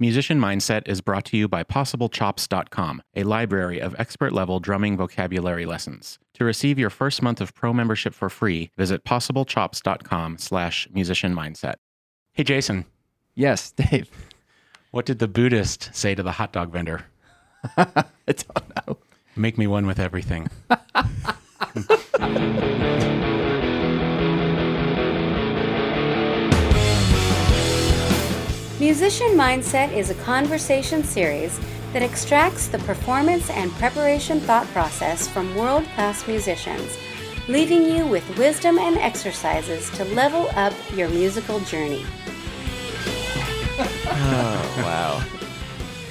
Musician Mindset is brought to you by PossibleChops.com, a library of expert level drumming vocabulary lessons. To receive your first month of pro membership for free, visit PossibleChops.com slash musician mindset. Hey, Jason, Yes, Dave. what did the Buddhist say to the hot dog vendor? I don't know. Make me one with everything. Musician Mindset is a conversation series that extracts the performance and preparation thought process from world class musicians, leaving you with wisdom and exercises to level up your musical journey. Oh, wow.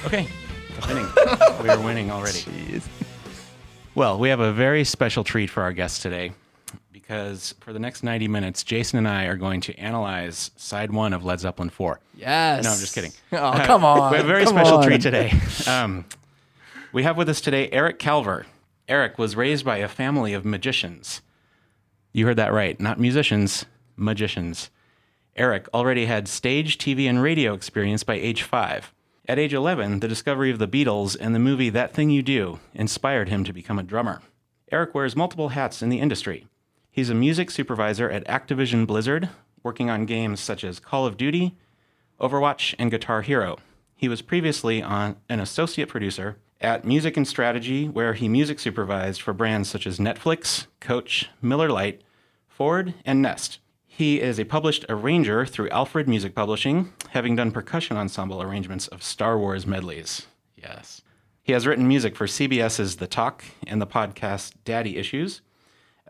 Okay, winning. we are winning already. Jeez. Well, we have a very special treat for our guests today because for the next 90 minutes, Jason and I are going to analyze side one of Led Zeppelin 4. Yes. No, I'm just kidding. Oh, come on. we have a very Come special on. treat today. Um, we have with us today Eric Calver. Eric was raised by a family of magicians. You heard that right. Not musicians, magicians. Eric already had stage, TV, and radio experience by age five. At age 11, the discovery of the Beatles and the movie That Thing You Do inspired him to become a drummer. Eric wears multiple hats in the industry. He's a music supervisor at Activision Blizzard, working on games such as Call of Duty, Overwatch, and Guitar Hero. He was previously on an associate producer at Music and Strategy, where he music supervised for brands such as Netflix, Coach, Miller Lite, Ford, and Nest. He is a published arranger through Alfred Music Publishing, having done percussion ensemble arrangements of Star Wars medleys. Yes. He has written music for CBS's The Talk and the podcast Daddy Issues,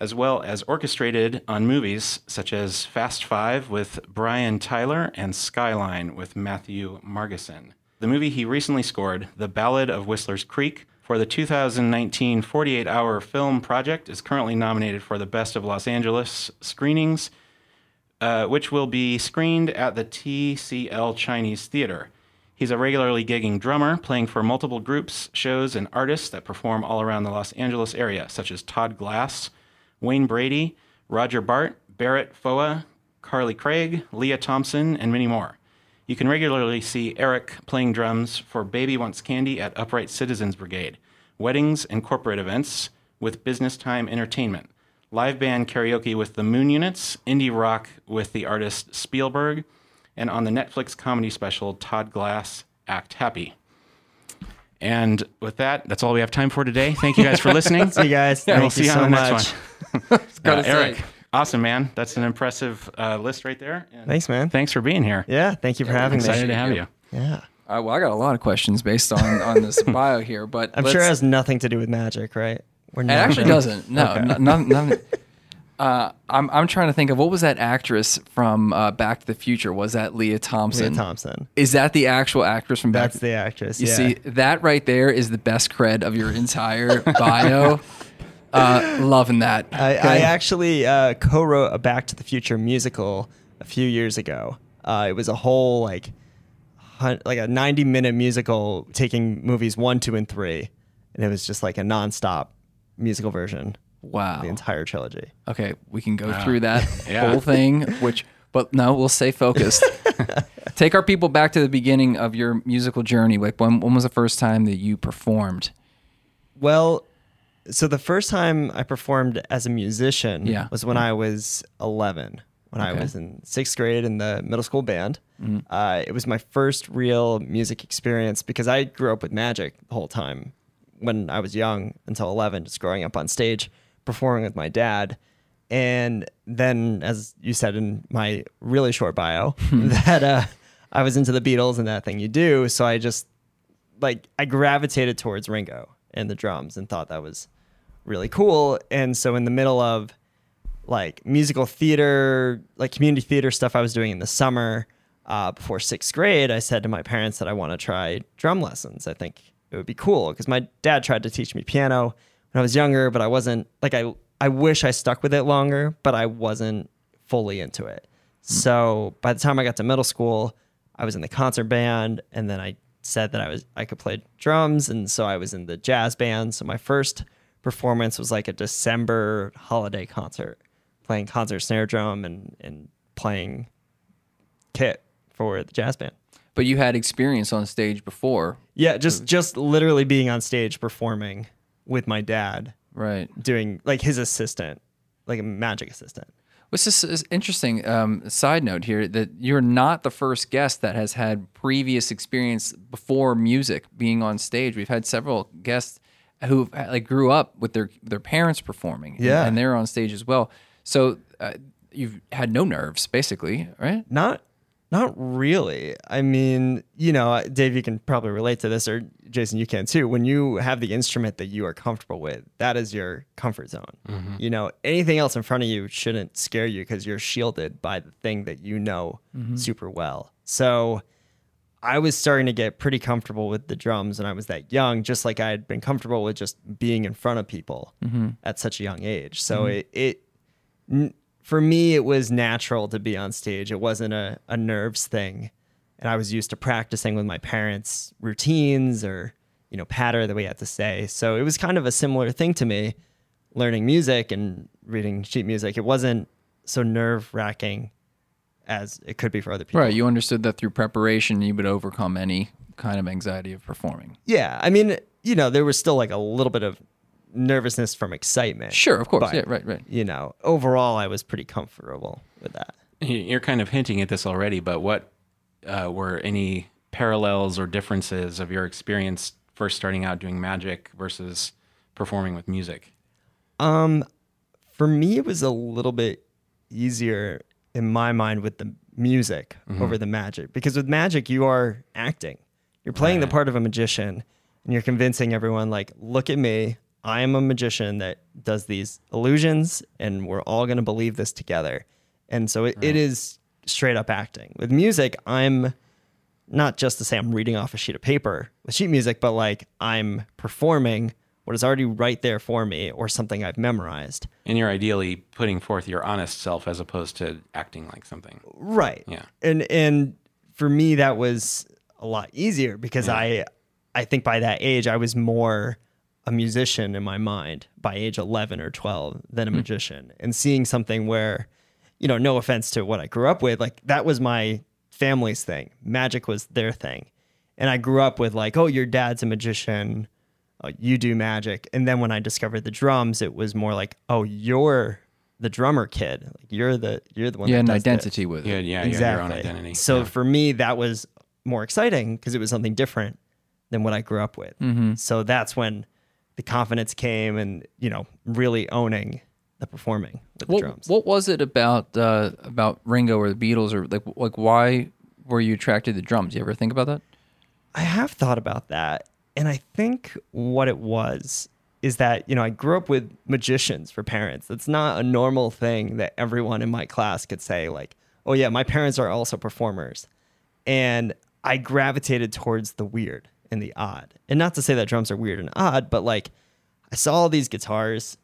as well as orchestrated on movies such as Fast Five with Brian Tyler and Skyline with Matthew Margeson. The movie he recently scored, The Ballad of Whistler's Creek, for the 2019 48 hour film project, is currently nominated for the Best of Los Angeles screenings, uh, which will be screened at the TCL Chinese Theater. He's a regularly gigging drummer, playing for multiple groups, shows, and artists that perform all around the Los Angeles area, such as Todd Glass, Wayne Brady, Roger Bart, Barrett Foa, Carly Craig, Lea Thompson, and many more. You can regularly see Eric playing drums for Baby Wants Candy at Upright Citizens Brigade, weddings and corporate events with Business Time Entertainment, live band karaoke with the Moon Units, indie rock with the artist Spielberg, and on the Netflix comedy special Todd Glass Act Happy. And with that, that's all we have time for today. Thank you guys for listening. See you guys. and Thank we'll see you so on the much. next one. Uh. Eric, awesome, man. That's an impressive uh, list right there. And Thanks, man. Thanks for being here. Yeah, thank you for having me. Excited to have you. Yeah. All right, well, I got a lot of questions based on, on this bio here, but I'm sure it has nothing to do with magic, right? We're It actually doesn't. No, Okay. n- none, none, uh, I'm I'm trying to think of what was that actress from uh, Back to the Future? Was that Lea Thompson? Lea Thompson. Is that the actual actress from Back? That's the actress. You yeah. see, that right there is the best cred of your entire bio. uh, loving that. I, I actually uh, co-wrote a Back to the Future musical a few years ago. Uh, it was a whole like, hun- like a 90 minute musical taking movies one, two, and three, and it was just like a nonstop musical version wow. the entire trilogy. Okay, we can go through that Yeah. whole thing, which, but no, we'll stay focused. Take our people back to the beginning of your musical journey. Like, when, when was the first time that you performed? Well, so the first time I performed as a musician Yeah. was when I was 11, when I was in sixth grade in the middle school band. Mm-hmm. Uh, it was my first real music experience because I grew up with magic the whole time when I was young until 11, just growing up on stage, performing with my dad. And then, as you said in my really short bio, that uh, I was into the Beatles and that thing you do. So I just like I gravitated towards Ringo and the drums and thought that was really cool. And so in the middle of like musical theater, like community theater stuff I was doing in the summer uh, before sixth grade, I said to my parents that I want to try drum lessons. I think it would be cool because my dad tried to teach me piano when I was younger, but I wasn't like I I wish I stuck with it longer, but I wasn't fully into it. Hmm. So by the time I got to middle school, I was in the concert band, and then I said that I was I could play drums, and so I was in the jazz band. So my first performance was like a December holiday concert, playing concert snare drum and and playing kit for the jazz band. But you had experience on stage before, Yeah, just just literally being on stage performing with my dad, right? doing like his assistant, like a magic assistant. What's this is interesting um, side note here that you're not the first guest that has had previous experience before music being on stage. We've had several guests who like grew up with their their parents performing, and- Yeah. and, they're on stage as well. So uh, you've had no nerves, basically, right? Not not really. I mean, you know, uh, Dave, you can probably relate to this, or Jason, you can too. When you have the instrument that you are comfortable with, that is your comfort zone. Mm-hmm. You know, anything else in front of you shouldn't scare you because you're shielded by the thing that you know mm-hmm. super well. So I was starting to get pretty comfortable with the drums when I was that young, just like I had been comfortable with just being in front of people mm-hmm. at such a young age. So it, it n- for me, it was natural to be on stage. It wasn't a, a nerves thing. And I was used to practicing with my parents' routines or, you know, patter that we had to say. So it was kind of a similar thing to me learning music and reading sheet music. It wasn't so nerve wracking as it could be for other people. Right. You understood that through preparation, you would overcome any kind of anxiety of performing. Yeah. I mean, you know, there was still like a little bit of nervousness from excitement. Sure, of course. But, yeah, right, right. You know, overall, I was pretty comfortable with that. You're kind of hinting at this already, but what uh, were any parallels or differences of your experience first starting out doing magic versus performing with music? Um, for me, it was a little bit easier in my mind with the music over the magic because with magic, you are acting. You're playing the part of a magician and you're convincing everyone, like, look at me. I am a magician that does these illusions and we're all going to believe this together. And so it, it is straight up acting. With music, I'm not just to say I'm reading off a sheet of paper with sheet music, but like I'm performing what is already right there for me or something I've memorized. And you're ideally putting forth your honest self as opposed to acting like something. Right. Yeah. And and for me that was a lot easier because I I think by that age I was more a musician in my mind by age 11 or 12 than a magician and seeing something where you know no offense to what I grew up with like that was my family's thing magic was their thing and I grew up with like oh your dad's a magician uh, you do magic and then when I discovered the drums it was more like oh you're the drummer kid like you're the you're the one You that had an does this. identity with Yeah, it. yeah, you have your own identity. So Yeah. for me, that was more exciting because it was something different than what I grew up with. Mm-hmm. So that's when the confidence came and, you know, really owning the performing with the What, drums. what was it about uh, about Ringo or the Beatles or like like why were you attracted to drums? You ever think about that? I have thought about that. And I think what it was is that, you know, I grew up with magicians for parents. That's not a normal thing that everyone in my class could say, like, oh, yeah, my parents are also performers. And I gravitated towards the weird and the odd. And not to say that drums are weird and odd, but like, I saw all these guitars.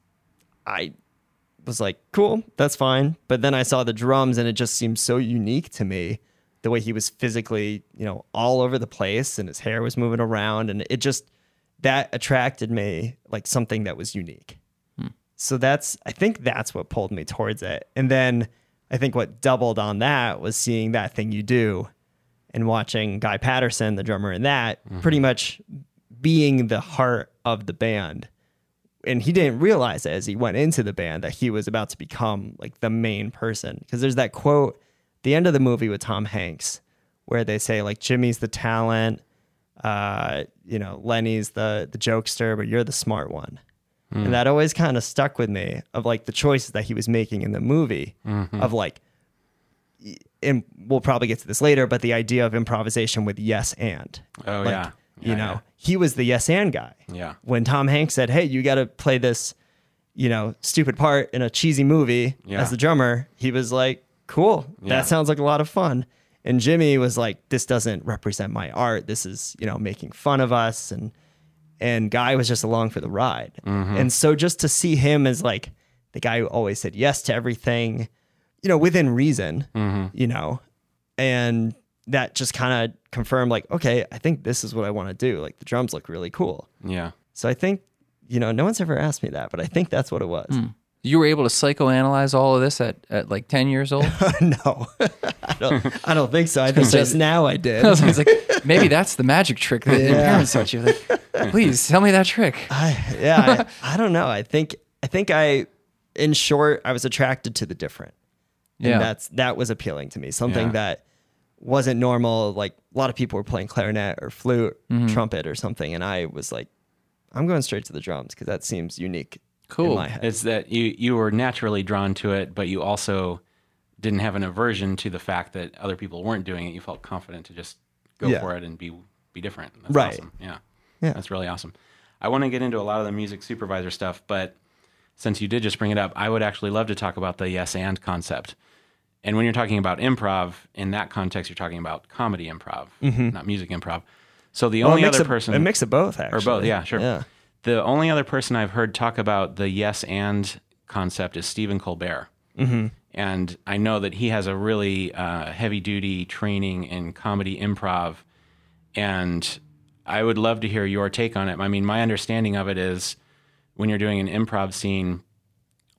I was like, cool, that's fine. But then I saw the drums and it just seemed so unique to me the way he was physically, you know, all over the place and his hair was moving around. And it just, that attracted me like something that was unique. Hmm. So that's, I think that's what pulled me towards it. And then I think what doubled on that was seeing that thing you do and watching Guy Patterson, the drummer in that, pretty much being the heart of the band. And he didn't realize it as he went into the band that he was about to become like the main person. Because there's that quote the end of the movie with tom hanks where they say like jimmy's the talent uh, you know lenny's the the jokester but you're the smart one. And that always kind of stuck with me of like the choices that he was making in the movie of like and we'll probably get to this later but the idea of improvisation with yes and Oh, Like, yeah. you know yeah. he was the yes and guy Yeah. when Tom Hanks said, "Hey, you got to play this, you know, stupid part in a cheesy movie Yeah. as the drummer," he was like, "Cool, Yeah. that sounds like a lot of fun." And Jimmy was like, "This doesn't represent my art. This is, you know, making fun of us." And and Guy was just along for the ride. Mm-hmm. And so just to see him as like the guy who always said yes to everything, you know, within reason, Mm-hmm. you know, and that just kind of confirmed like, okay, I think this is what I want to do. Like the drums look really cool. Yeah. So I think, you know, no one's ever asked me that, but I think that's what it was. Do You were able to psychoanalyze all of this at, at like 10 years old? no, I don't. I don't think so. I think just now I did. I was like, maybe that's the magic trick that your parents taught you. Like, please tell me that trick. I, yeah, I, I don't know. I think I think I, in short, I was attracted to the different. And Yeah. that's that was appealing to me. Something Yeah. that wasn't normal. Like a lot of people were playing clarinet or flute, Mm-hmm. trumpet or something, and I was like, I'm going straight to the drums because that seems unique. Cool. In my head. It's that you you were naturally drawn to it, but you also didn't have an aversion to the fact that other people weren't doing it. You felt confident to just go Yeah. for it and be be different. That's Right. awesome. Yeah. Yeah. That's really awesome. I want to get into a lot of the music supervisor stuff, but since you did just bring it up, I would actually love to talk about the yes and concept. And when you're talking about improv, in that context, you're talking about comedy improv, not music improv. So the Mm-hmm. Well, only other of, person, a mix of both, actually, or both, yeah, sure. Yeah. The only other person I've heard talk about the yes and concept is Stephen Colbert. Mm-hmm. And I know that he has a really uh, heavy duty training in comedy improv. And I would love to hear your take on it. I mean, my understanding of it is when you're doing an improv scene,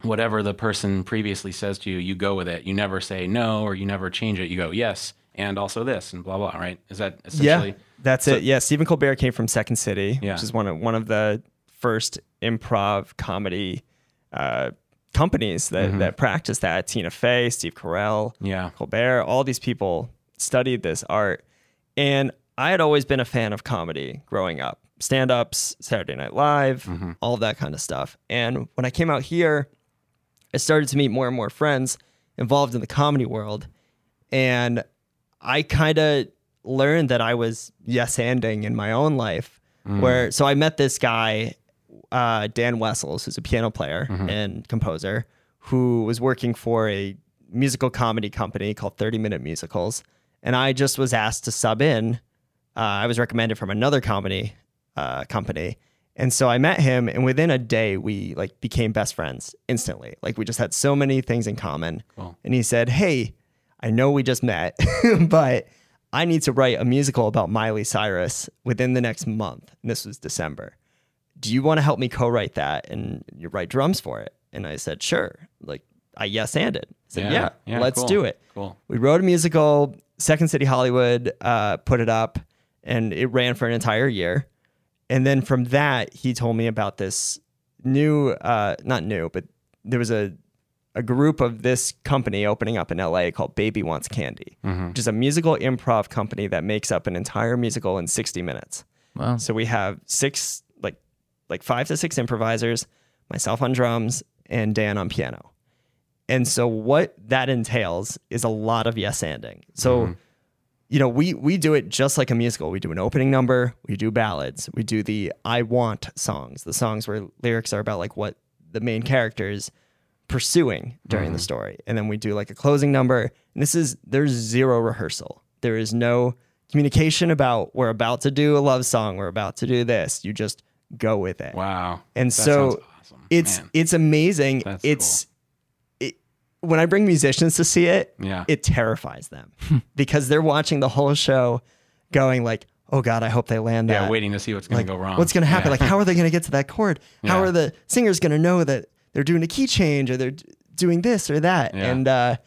whatever the person previously says to you, you go with it. You never say no or you never change it. You go, yes, and also this, and blah, blah, right? Is that essentially? Yeah, that's it. Yeah, Stephen Colbert came from Second City, Yeah. which is one of one of the first improv comedy uh, companies that that practice that. Tina Fey, Steve Carell, Yeah. Colbert, all these people studied this art, and I had always been a fan of comedy growing up, stand ups, Saturday Night Live, all of that kind of stuff. And when I came out here, I started to meet more and more friends involved in the comedy world, and I kind of learned that I was yes handing in my own life. Where so I met this guy, uh, Dan Wessels, who's a piano player and composer, who was working for a musical comedy company called 30 Minute Musicals, and I just was asked to sub in. Uh, I was recommended from another comedy uh, company, and so I met him, and within a day we like became best friends instantly. Like we just had so many things in common. Cool. And he said, "Hey, I know we just met, but I need to write a musical about Miley Cyrus within the next month." And this was December. Do you want to help me co-write that and you write drums for it? And I said, "Sure." Like I yes anded. I said, Yeah. "Yeah, Yeah, let's cool. do it." Cool. We wrote a musical. Second City Hollywood uh, put it up, and it ran for an entire year. And then from that, he told me about this new, uh, not new, but there was a a group of this company opening up in LA called Baby Wants Candy, which is a musical improv company that makes up an entire musical in 60 minutes. Wow. So we have six, like, like five to six improvisers, myself on drums, and Dan on piano. And so what that entails is a lot of yes anding. So, you know, we we do it just like a musical. We do an opening number, we do ballads, we do the I want songs, the songs where lyrics are about like what the main characters pursuing during the mm. story. And then we do like a closing number. And this is there's zero rehearsal. There is no communication about we're about to do a love song, we're about to do this. You just go with it. Wow. And That so awesome. it's Man. it's amazing. That's it's it, when I bring musicians to see it, Yeah. it terrifies them because they're watching the whole show, going like, "Oh God, I hope they land that." yeah, waiting to see what's going like, to go wrong. What's going to happen? Yeah. Like, how are they going to get to that chord? How Yeah. are the singers going to know that they're doing a key change or they're doing this or that? And uh,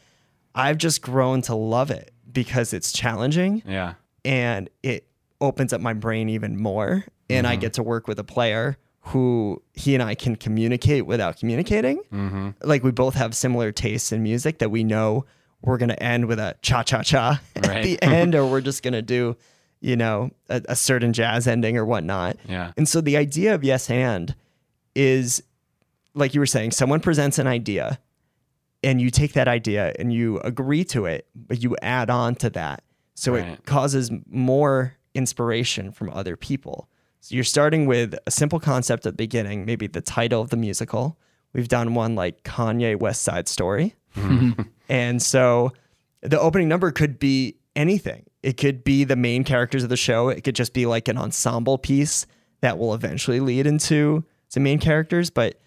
I've just grown to love it because it's challenging yeah. and it opens up my brain even more. And I get to work with a player who he and I can communicate without communicating. Mm-hmm. Like we both have similar tastes in music that we know we're going to end with a cha cha cha at the end, or we're just going to do, you know, a, a certain jazz ending or whatnot. Yeah. And so the idea of yes and is like you were saying, someone presents an idea and you take that idea and you agree to it, but you add on to that. So Right. it causes more inspiration from other people. So you're starting with a simple concept at the beginning, maybe the title of the musical. We've done one like Kanye West Side Story. Mm-hmm. and so the opening number could be anything. It could be the main characters of the show. It could just be like an ensemble piece that will eventually lead into some main characters. But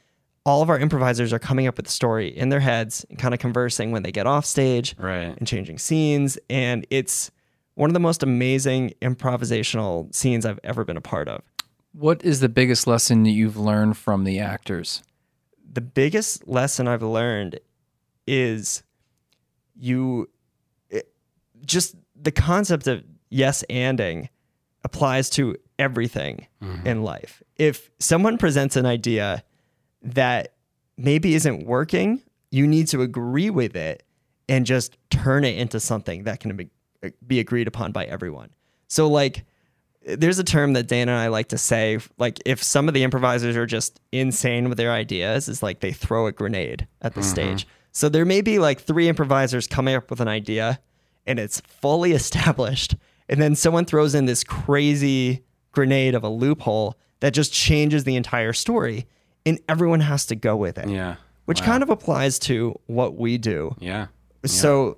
all of our improvisers are coming up with the story in their heads and kind of conversing when they get off stage Right. and changing scenes. And it's one of the most amazing improvisational scenes I've ever been a part of. What is the biggest lesson that you've learned from the actors? the biggest lesson I've learned is you it- just the concept of yes anding applies to everything mm-hmm. in life. If someone presents an idea that maybe isn't working, you need to agree with it and just turn it into something that can be, be agreed upon by everyone. So, like, there's a term that Dan and I like to say, like, if some of the improvisers are just insane with their ideas, is like they throw a grenade at the mm-hmm. stage. So, there may be like three improvisers coming up with an idea and it's fully established. And then someone throws in this crazy grenade of a loophole that just changes the entire story, and everyone has to go with it Yeah. which Wow. kind of applies to what we do. Yeah. So,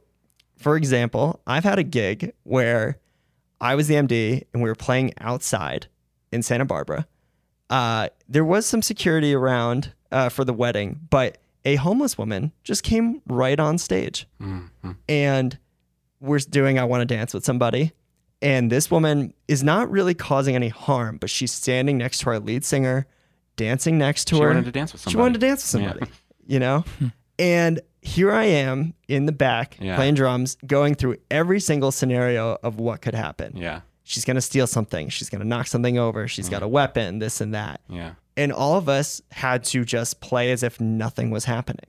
for example, I've had a gig where I was the MD and we were playing outside in Santa Barbara. Uh, there was some security around uh, for the wedding, but a homeless woman just came right on stage and we're doing I Want to Dance with Somebody. And this woman is not really causing any harm, but she's standing next to our lead singer, dancing next to She her. wanted to dance with somebody. She wanted to dance with Yeah. somebody, you know? and here I am in the back Yeah. playing drums, going through every single scenario of what could happen. Yeah. She's going to steal something. She's going to knock something over. She's got a mm. weapon, this and that. Yeah. And all of us had to just play as if nothing was happening.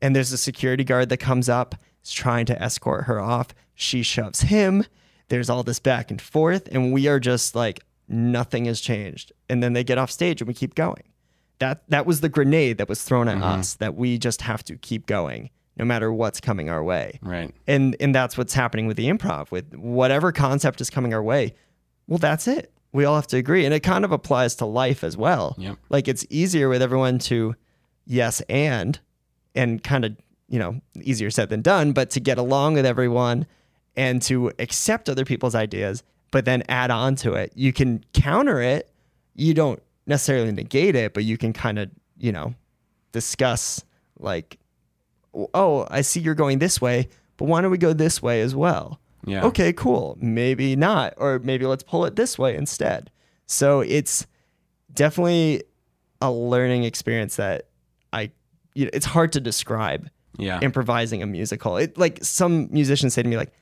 And there's a security guard that comes up, is trying to escort her off. She shoves him. There's all this back and forth. And we are just like, nothing has changed. And then they get off stage and we keep going. That that was the grenade that was thrown at mm-hmm. us that we just have to keep going no matter what's coming our way. Right. And and that's what's happening with the improv with whatever concept is coming our way. Well, that's it. We all have to agree and it kind of applies to life as well. Yep. Like it's easier with everyone to yes and and kind of, you know, easier said than done, but to get along with everyone and to accept other people's ideas, but then add on to it. You can counter it. You don't necessarily negate it, but you can kind of, you know, discuss like, oh, I see you're going this way, but why don't we go this way as well? Yeah. Okay, cool. Maybe not, or maybe let's pull it this way instead. So it's definitely a learning experience that I, you know, it's hard to describe Yeah. improvising a musical. It like some musicians say to me like,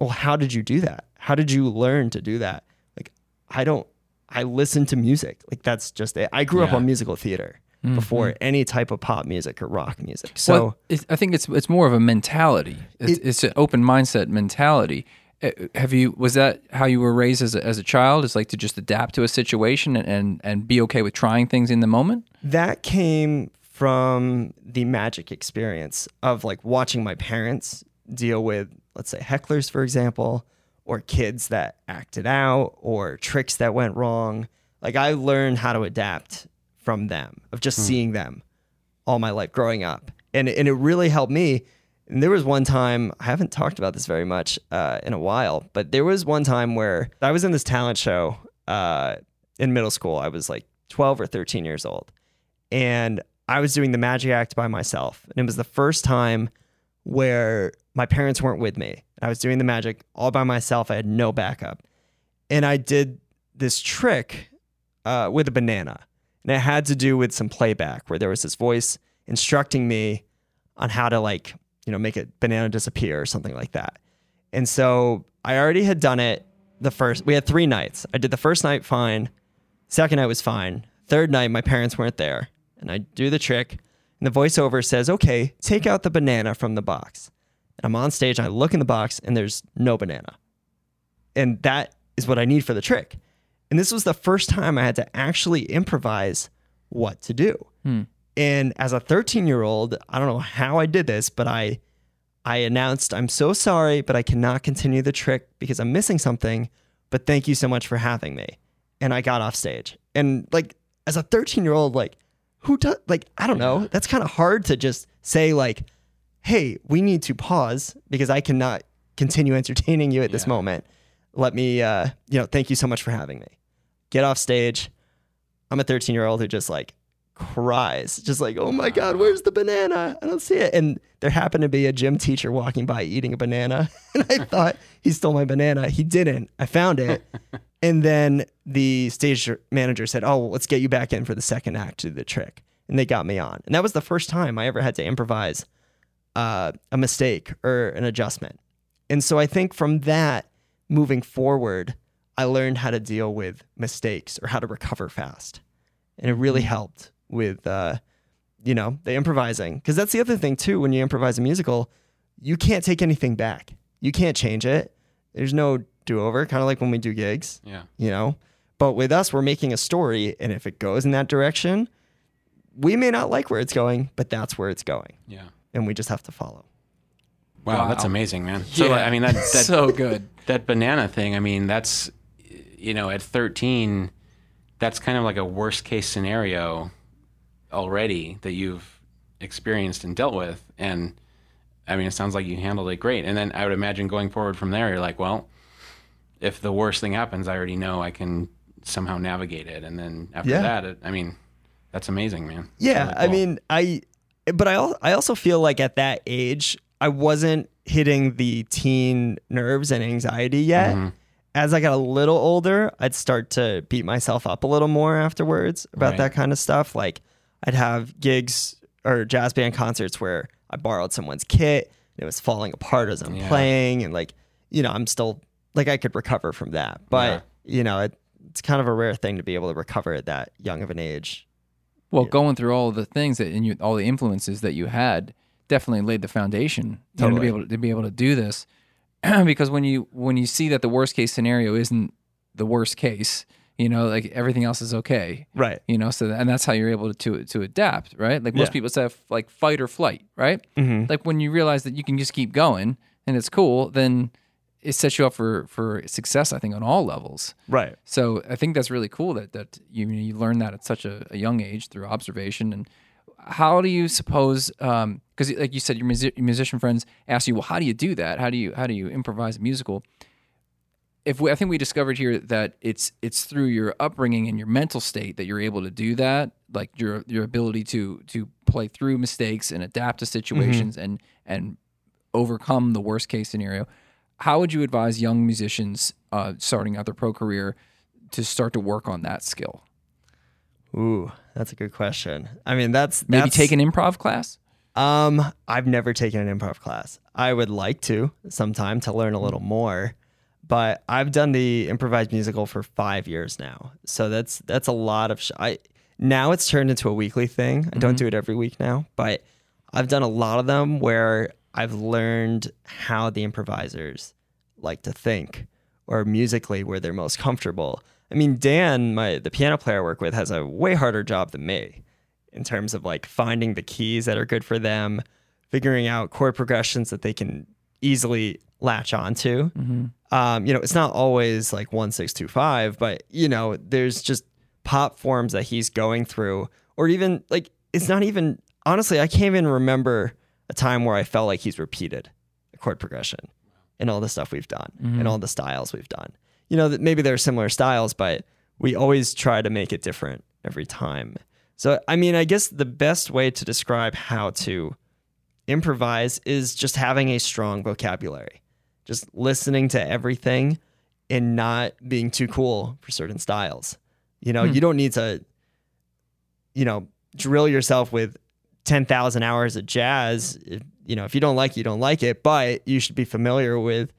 "Well, how did you do that? How did you learn to do that?" Like, I don't. I listen to music. Like that's just it. I grew up on musical theater before any type of pop music or rock music. So Well, I think it's it's more of a mentality. It's, it's an open mindset mentality. Uh, Have you was that how you were raised as a, as a child? Is like to just adapt to a situation and, and and be okay with trying things in the moment. that came from the magic experience of like watching my parents deal with let's say hecklers for example or kids that acted out or tricks that went wrong. Like i learned how to adapt from them of just seeing them all my life growing up. And and it really helped me. And there was one time i haven't talked about this very much uh, in a while but there was one time where i was in this talent show uh, in middle school. I was like 12 or 13 years old. And I was doing the magic act by myself. And it was the first time where my parents weren't with me. I was doing the magic all by myself. I had no backup. And I did this trick uh, with a banana. And it had to do with some playback where there was this voice instructing me on how to, like, you know, make a banana disappear or something like that. And so I already had done it the first, we had three nights. I did the first night fine. Second night was fine. Third night, my parents weren't there. And I do the trick. And the voiceover says, okay, take out the banana from the box. And I'm on stage. And I look in the box and there's no banana. And that is what I need for the trick. And this was the first time I had to actually improvise what to do. Hmm. And as a 13 year old, I don't know how I did this, but I I announced, I'm so sorry, but I cannot continue the trick because I'm missing something. But thank you so much for having me. And I got off stage. And like as a 13 year old, like who does like I don't know. That's kind of hard to just say like, hey, we need to pause because I cannot continue entertaining you at this moment. Let me uh, you know, thank you so much for having me. Get off stage. I'm a 13 year old who just like cries, just like, oh my God, where's the banana? I don't see it. And there happened to be a gym teacher walking by eating a banana. And I thought he stole my banana. He didn't. I found it. And then the stage manager said, oh, let's get you back in for the second act to do the trick. and they got me on. And that was the first time I ever had to improvise uh, a mistake or an adjustment. And so I think from that moving forward, I learned how to deal with mistakes or how to recover fast. And it really helped with, uh, you know, the improvising. Because that's the other thing, too, when you improvise a musical, you can't take anything back. You can't change it. There's no do over, kind of like when we do gigs, Yeah. you know? But with us, we're making a story. And if it goes in that direction, we may not like where it's going, but that's where it's going. Yeah. And we just have to follow. Wow, Wow. that's amazing, man. So Yeah. I mean that that so good. that banana thing, I mean, that's you know, at 13, that's kind of like a worst case scenario already that you've experienced and dealt with and I mean, it sounds like you handled it great. And then I would imagine going forward from there, you're like, well, if the worst thing happens, I already know I can somehow navigate it. And then after Yeah. that, it, I mean, that's amazing, man. Yeah, really I mean, I, but I, I also feel like at that age, I wasn't hitting the teen nerves and anxiety yet. Mm-hmm. As I got a little older, I'd start to beat myself up a little more afterwards about Right. that kind of stuff. Like, I'd have gigs or jazz band concerts where I borrowed someone's kit and it was falling apart as I'm Yeah. playing, and like, you know, I'm still like I could recover from that, but you know, it, it's kind of a rare thing to be able to recover at that young of an age. Well, going through all of the things that and you, all the influences that you had definitely laid the foundation know, to be able to, to be able to do this. because when you when you see that the worst case scenario isn't the worst case, you know, like everything else is okay. Right. You know, so and that's how you're able to to, to adapt, right? Like most Yeah. people say, like fight or flight, right? Mhm. Like when you realize that you can just keep going and it's cool, then it sets you up for for success. I think on all levels. Right. So I think that's really cool that that you you learn that at such a, a young age through observation. And how do you suppose? um Because like you said, your, music, your musician friends ask you, well, how do you do that? How do you how do you improvise a musical? If we, I think we discovered here that it's it's through your upbringing and your mental state that you're able to do that, like your your ability to to play through mistakes and adapt to situations and and overcome the worst case scenario. How would you advise young musicians uh, starting out their pro career to start to work on that skill? Ooh, that's a good question. I mean, that's Maybe that's, take an improv class. Um, I've never taken an improv class. I would like to sometime to learn a little more, but I've done the improvised musical for five years now, so that's that's a lot of. Sh- I now it's turned into a weekly thing. I don't do it every week now, but I've done a lot of them where I've learned how the improvisers like to think or musically where they're most comfortable. I mean, Dan, my the piano player I work with, has a way harder job than me in terms of like finding the keys that are good for them, figuring out chord progressions that they can easily latch onto. Um, you know, it's not always like one six two five, but you know, there's just pop forms that he's going through, or even like it's not even honestly, I can't even remember a time where I felt like he's repeated a chord progression in all the stuff we've done and mm-hmm. all the styles we've done. You know, that maybe there are similar styles, but we always try to make it different every time. So, I mean, I guess the best way to describe how to improvise is just having a strong vocabulary, just listening to everything and not being too cool for certain styles. You know, hmm. you don't need to, you know, drill yourself with 10,000 hours of jazz. You know, if you don't like it, you don't like it, but you should be familiar with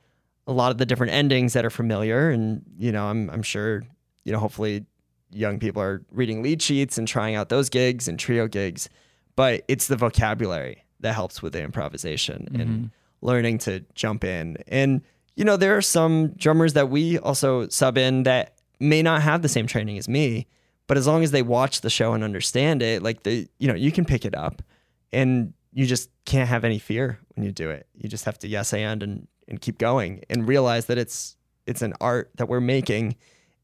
a lot of the different endings that are familiar. And, you know, I'm, I'm sure, you know, hopefully young people are reading lead sheets and trying out those gigs and trio gigs, but it's the vocabulary that helps with the improvisation and mm-hmm. learning to jump in. And, you know, there are some drummers that we also sub in that may not have the same training as me, but as long as they watch the show and understand it, like the, you know, you can pick it up and you just can't have any fear when you do it. You just have to yes and and, and keep going and realize that it's it's an art that we're making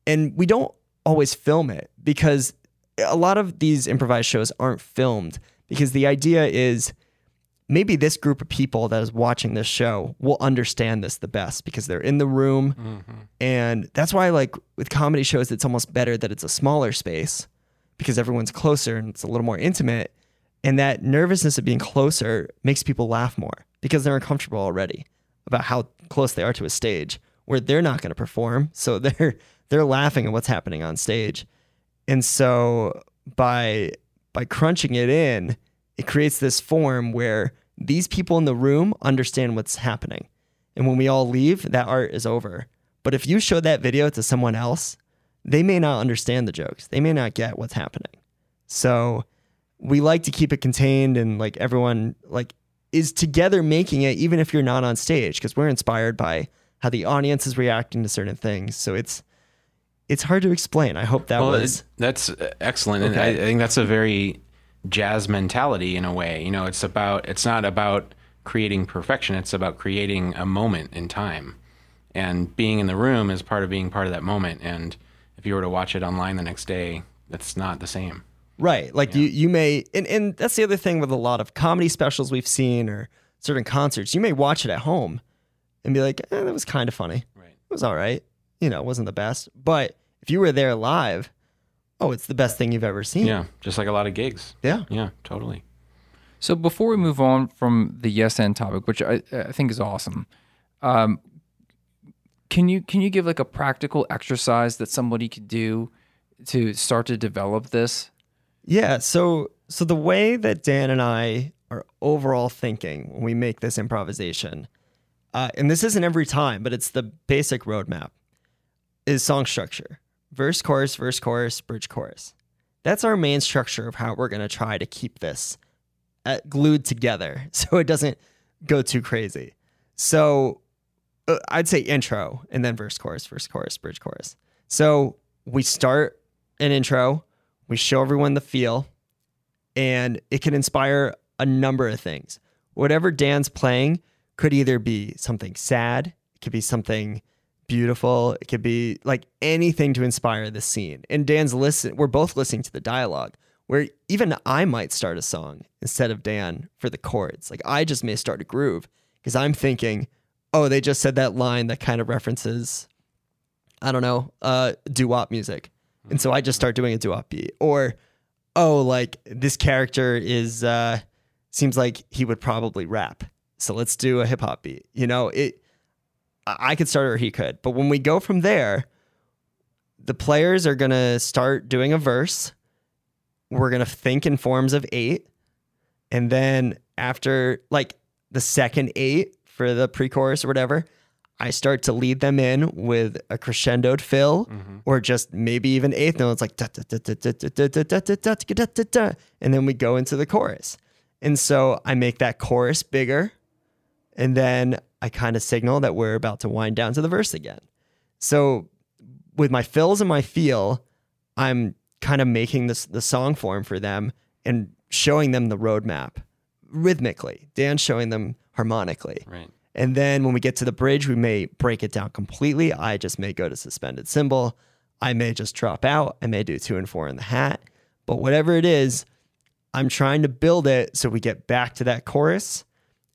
and we don't always film it because a lot of these improvised shows aren't filmed because the idea is maybe this group of people that is watching this show will understand this the best because they're in the room. Mm-hmm. And that's why like with comedy shows it's almost better that it's a smaller space because everyone's closer and it's a little more intimate. And that nervousness of being closer makes people laugh more because they're uncomfortable already about how close they are to a stage where they're not going to perform. So they're they're laughing at what's happening on stage. And so by by crunching it in, it creates this form where these people in the room understand what's happening. And when we all leave, that art is over. But if you show that video to someone else, they may not understand the jokes. They may not get what's happening. So we like to keep it contained and like everyone like is together making it even if you're not on stage because we're inspired by how the audience is reacting to certain things. So it's it's hard to explain. I hope that well, was it- that's uh, excellent, and I, I think that's a very jazz mentality in a way. You know, it's about it's not about creating perfection; it's about creating a moment in time, and being in the room is part of being part of that moment. And if you were to watch it online the next day, it's not the same. Right. Like you you may and, and that's the other thing with a lot of comedy specials we've seen or certain concerts. You may watch it at home and be like, eh, that was kind of funny. Right. It was all right. You know, it wasn't the best. But if you were there live, oh, it's the best thing you've ever seen. Yeah, just like a lot of gigs. Yeah. Yeah, totally. So before we move on from the yes and topic, which I, I think is awesome, um, can you can you give like a practical exercise that somebody could do to start to develop this? Yeah. So so the way that Dan and I are overall thinking when we make this improvisation, uh, and this isn't every time, but it's the basic roadmap, is song structure: verse, chorus, verse, chorus, bridge, chorus. That's our main structure of how we're gonna try to keep this uh, glued together, so it doesn't go too crazy. So uh, I'd say intro and then verse, chorus, verse, chorus, bridge, chorus. So we start an intro, we show everyone the feel, and it can inspire a number of things. Whatever Dan's playing could either be something sad, it could be something beautiful, it could be like anything to inspire the scene. And Dan's listen, we're both listening to the dialogue. Where even I might start a song instead of Dan for the chords. Like I just may start a groove because I'm thinking, oh, they just said that line that kind of references I don't know, uh, doo wop music. And so I just start doing a doo wop beat. Or, oh, like this character is, uh, seems like he would probably rap. So let's do a hip hop beat. You know, it, I could start or he could. But when we go from there, the players are going to start doing a verse. We're going to think in forms of eight. And then after like the second eight for the pre chorus or whatever, I start to lead them in with a crescendoed fill or just maybe even eighth notes like da, da, da, da, da, da, da, da, da, da, da, da, da, da, and then we go into the chorus. And so I make that chorus bigger and then I kind of signal that we're about to wind down to the verse again. So with my fills and my feel, I'm kind of making this the song form for them and showing them the roadmap rhythmically. Dan's showing them harmonically. Right. And then when we get to the bridge, we may break it down completely. I just may go to suspended cymbal. I may just drop out. I may do two and four in the hat. But whatever it is, I'm trying to build it so we get back to that chorus.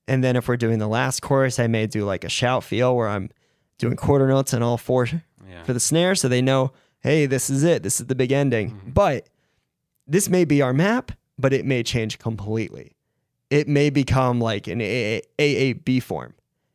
And then if we're doing the last chorus, I may do like a shout feel where I'm doing quarter notes on all four Yeah. for the snare so they know, hey, this is it. This is the big ending. Mm-hmm. But this may be our map, but it may change completely. It may become like an AAB form.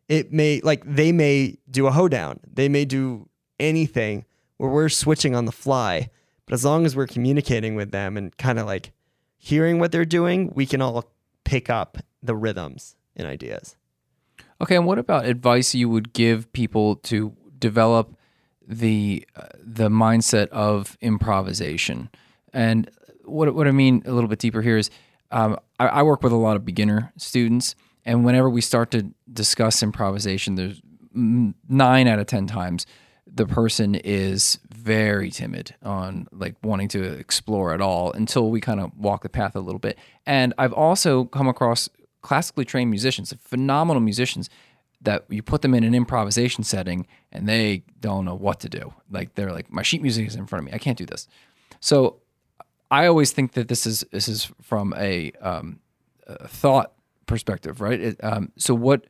It may like they may do a hoedown. They may do anything where we're switching on the fly. But as long as we're communicating with them and kind of like hearing what they're doing, we can all pick up the rhythms and ideas. Okay, and what about advice you would give people to develop the uh, the mindset of improvisation? And what what I mean a little bit deeper here is, um, I, I work with a lot of beginner students, and whenever we start to discuss improvisation, there's mm, nine out of ten times the person is very timid on like wanting to explore at all until we kind of walk the path a little bit. And I've also come across classically trained musicians, phenomenal musicians that you put them in an improvisation setting and they don't know what to do. Like they're like, my sheet music is in front of me. I can't do this. So I always think that this is this is from a, um, a thought perspective, right? It, um, so what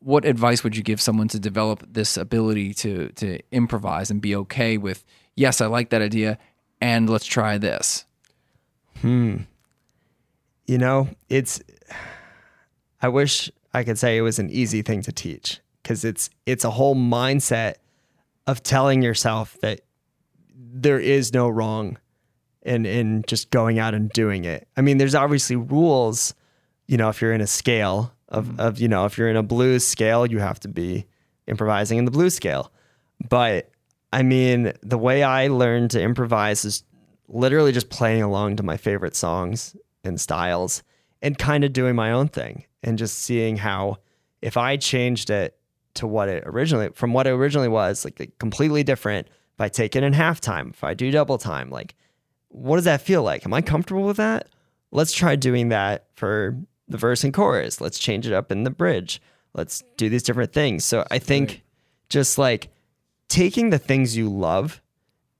what advice would you give someone to develop this ability to to improvise and be okay with yes, I like that idea, and let's try this. Hmm. You know, it's I wish I could say it was an easy thing to teach cuz it's it's a whole mindset of telling yourself that there is no wrong in and just going out and doing it. I mean, there's obviously rules, you know, if you're in a scale of mm-hmm. of you know, if you're in a blues scale, you have to be improvising in the blues scale. But I mean, the way I learned to improvise is literally just playing along to my favorite songs and styles and kind of doing my own thing and just seeing how if I changed it to what it originally from what it originally was, like, like completely different, if I take it in halftime, if I do double time, like what does that feel like? Am I comfortable with that? Let's try doing that for the verse and chorus. Let's change it up in the bridge. Let's do these different things. So I think just like taking the things you love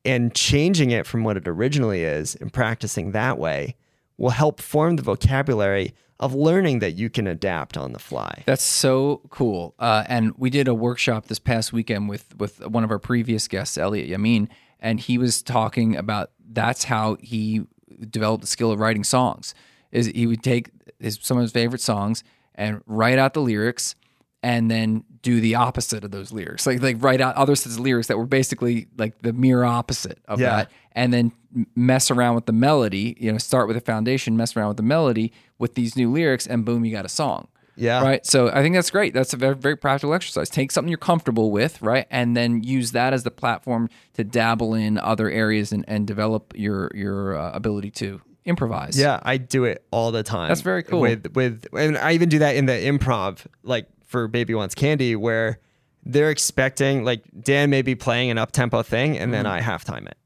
and changing it from what it originally is and practicing that way will help form the vocabulary of learning that you can adapt on the fly. That's so cool. Uh, and we did a workshop this past weekend with with one of our previous guests, Elliott Yamin, and he was talking about that's how he developed the skill of writing songs. Is he would take his some of his favorite songs and write out the lyrics and then do the opposite of those lyrics. Like like write out other sets of lyrics that were basically like the mere opposite of Yeah. that and then mess around with the melody, you know, start with a foundation, mess around with the melody with these new lyrics and boom you got a song. Yeah. Right. So I think that's great. That's a very, very practical exercise. Take something you're comfortable with, right? And then use that as the platform to dabble in other areas and, and develop your your uh, ability to improvise. Yeah, I do it all the time. That's very cool. With with and I even do that in the improv, like for Baby Wants Candy, where they're expecting like Dan may be playing an up tempo thing and Mm-hmm. then I half time it.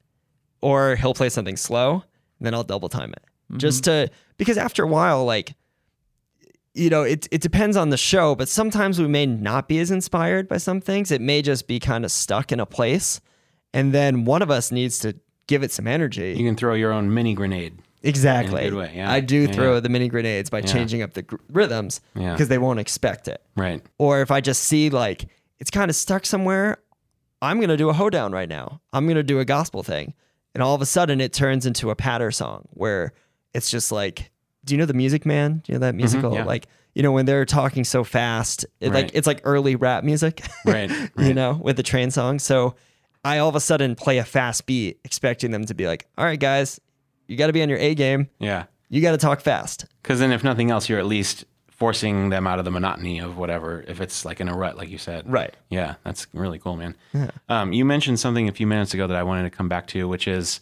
Or he'll play something slow, then I'll double time it. Mm-hmm. Just to because after a while, like you know, it it depends on the show, but sometimes we may not be as inspired by some things. It may just be kind of stuck in a place. And then one of us needs to give it some energy. You can throw your own mini grenade. Exactly. In a good way, yeah. I do Yeah, throw yeah. the mini grenades by changing up the gr- rhythms because they won't expect it. Right. Or if I just see like it's kind of stuck somewhere, I'm going to do a hoedown right now. I'm going to do a gospel thing. And all of a sudden it turns into a patter song where it's just like, do you know the Music Man? Do you know that musical? Mm-hmm. Like, you know, when they're talking so fast, it Right. like it's like early rap music. Right, you know, with the train song. So I all of a sudden play a fast beat, expecting them to be like, all right, guys, you got to be on your A game. Yeah. You got to talk fast. Because then, if nothing else, you're at least forcing them out of the monotony of whatever. If it's like in a rut, like you said. Right. Yeah, that's really cool, man. Yeah. Um, you mentioned something a few minutes ago that I wanted to come back to, which is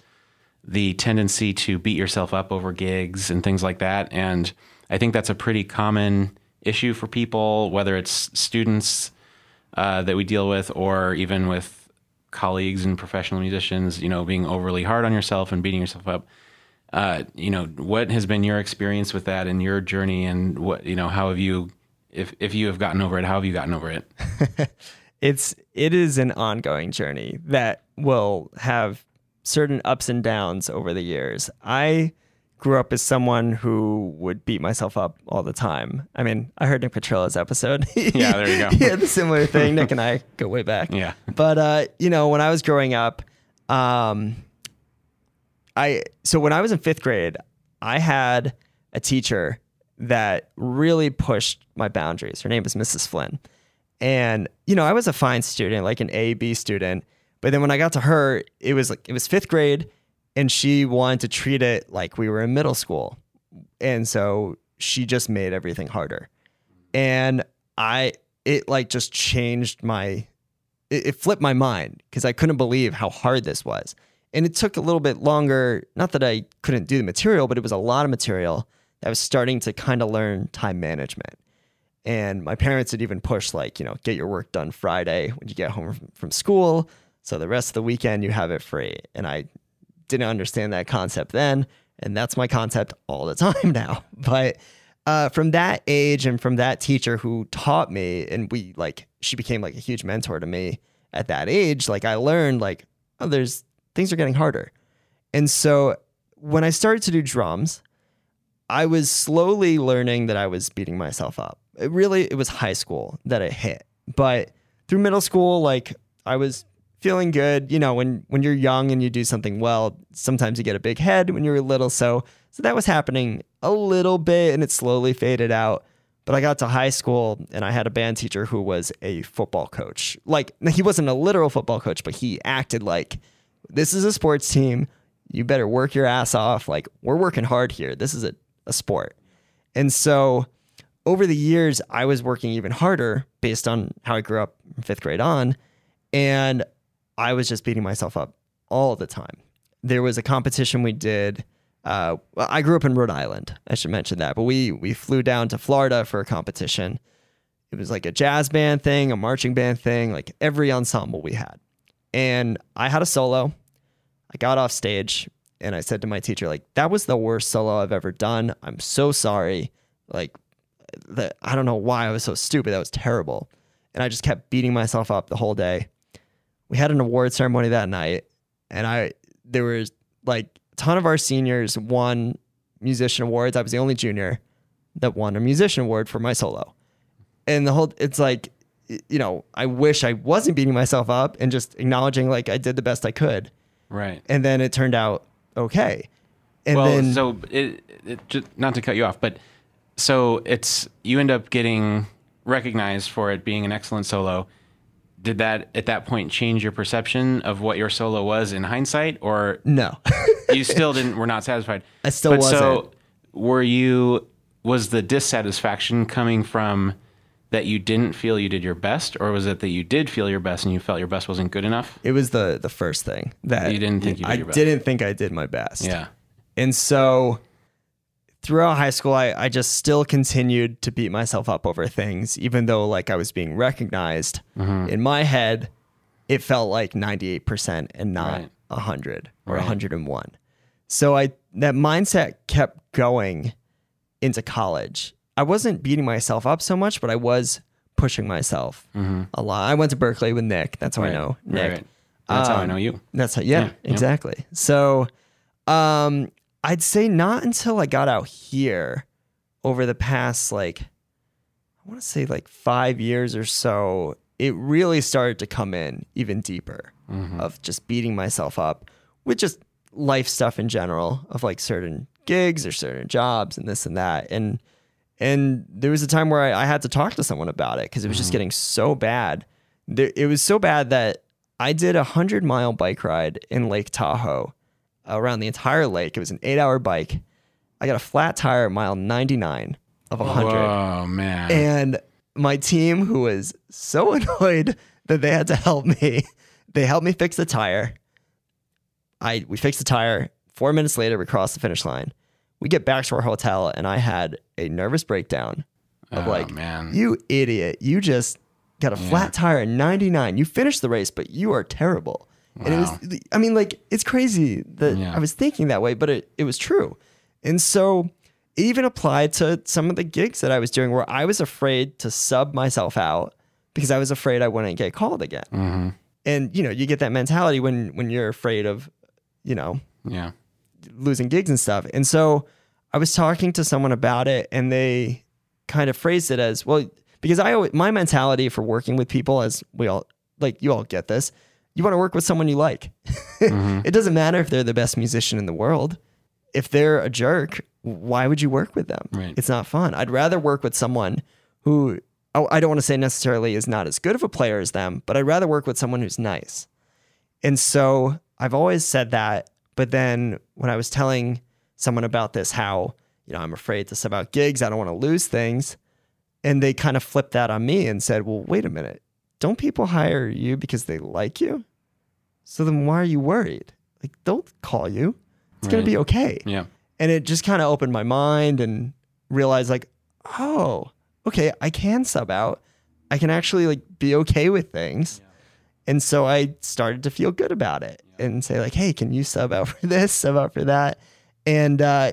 the tendency to beat yourself up over gigs and things like that. And I think that's a pretty common issue for people, whether it's students uh, that we deal with or even with colleagues and professional musicians, you know, being overly hard on yourself and beating yourself up. Uh, you know, what has been your experience with that in your journey and what, you know, how have you, if, if you have gotten over it, how have you gotten over it? It's it is an ongoing journey that will have certain ups and downs over the years. I grew up as someone who would beat myself up all the time. I mean, I heard Nick Petrilla's episode. Yeah, there you go. he had a similar thing. Nick and I go way back. Yeah. But uh, you know, when I was growing up, um, I so when I was in fifth grade, I had a teacher that really pushed my boundaries. Her name was Mrs. Flynn. And, you know, I was a fine student, like an A, B student. But then when I got to her, it was like it was fifth grade and she wanted to treat it like we were in middle school. And so she just made everything harder. And I it like just changed my it, it flipped my mind because I couldn't believe how hard this was. And it took a little bit longer, not that I couldn't do the material, but it was a lot of material I was starting to kind of learn time management. And my parents had even pushed, like, you know, get your work done Friday when you get home from, school. So the rest of the weekend, you have it free. And I didn't understand that concept then. And that's my concept all the time now. But uh, from that age and from that teacher who taught me, and we like, she became like a huge mentor to me at that age. Like, I learned, like, oh, there's things are getting harder. And so when I started to do drums, I was slowly learning that I was beating myself up. It really, it was high school that it hit. But through middle school, like I was feeling good. You know, when when you're young and you do something well, sometimes you get a big head when you're little. So so that was happening a little bit and it slowly faded out. But I got to high school and I had a band teacher who was a football coach. Like he wasn't a literal football coach, but he acted like this is a sports team. You better work your ass off. Like, we're working hard here. This is a, a sport. And so over the years, I was working even harder based on how I grew up fifth grade on. And I was just beating myself up all the time. There was a competition we did. Uh, I grew up in Rhode Island. I should mention that. But we we flew down to Florida for a competition. It was like a jazz band thing, a marching band thing, like every ensemble we had. And I had a solo. I got off stage and I said to my teacher, like, that was the worst solo I've ever done. I'm so sorry. Like, that I don't know why I was so stupid. That was terrible. And I just kept beating myself up the whole day. We had an award ceremony that night, and I there was like a ton of our seniors won musician awards. I was the only junior that won a musician award for my solo. And the whole it's like you know, I wish I wasn't beating myself up and just acknowledging like I did the best I could. Right. And then it turned out okay. And well, then so it, it just not to cut you off, but so it's you end up getting recognized for it being an excellent solo. Did that at that point change your perception of what your solo was in hindsight, or no. you still didn't? Were not satisfied. I still but So wasn't. were you? Was the dissatisfaction coming from that you didn't feel you did your best, or was it that you did feel your best and you felt your best wasn't good enough? it was the the first thing that You didn't think you did I your best. didn't think I did my best. Yeah. And so throughout high school, I, I just still continued to beat myself up over things, even though like I was being recognized. Mm-hmm. In my head, it felt like 98% and not Right. 100 or Right. 101. So I that mindset kept going into college. I wasn't beating myself up so much, but I was pushing myself a lot. I went to Berklee with Nick. That's how I Mm-hmm. Know Nick. right. That's how I Um, know you. That's how, yeah, Yeah, yeah. exactly. So, um, I'd say not until I got out here over the past, like, I want to say like five years or so, it really started to come in even deeper Mm-hmm. of just beating myself up with just life stuff in general of like certain gigs or certain jobs and this and that. And, and there was a time where I, I had to talk to someone about it because it was just mm-hmm. getting so bad. There, it was so bad that I did a hundred mile bike ride in Lake Tahoe around the entire lake. It was an eight hour bike. I got a flat tire at mile 99 of a 100. Oh man. And my team, who was so annoyed that they had to help me, they helped me fix the tire. I we fixed the tire. Four minutes later, we crossed the finish line. We get back to our hotel, and I had a nervous breakdown of Oh, like, man. you idiot, you just got a flat tire in 99. You finished the race, but you are terrible. And it Wow. was, I mean, like, it's crazy that Yeah. I was thinking that way, but it, it was true. And so it even applied to some of the gigs that I was doing where I was afraid to sub myself out because I was afraid I wouldn't get called again. Mm-hmm. And, you know, you get that mentality when, when you're afraid of, you know, yeah. Losing gigs and stuff. And so I was talking to someone about it and they kind of phrased it as, well, because I always, my mentality for working with people as we all like you all get this, you want to work with someone you like. Mm-hmm. it doesn't matter if they're the best musician in the world. If they're a jerk, why would you work with them? Right. It's not fun. I'd rather work with someone who oh, I don't want to say necessarily is not as good of a player as them, but I'd rather work with someone who's nice. And so I've always said that. But then when I was telling someone about this, how, you know, I'm afraid to sub out gigs, I don't want to lose things. And they kind of flipped that on me and said, well, wait a minute. Don't people hire you because they like you? So then why are you worried? Like, they'll call you. It's going to be okay. Yeah. And it just kind of opened my mind and realized, like, oh, okay, I can sub out. I can actually like be okay with things. And so I started to feel good about it and say, like, hey, can you sub out for this, sub out for that? And uh,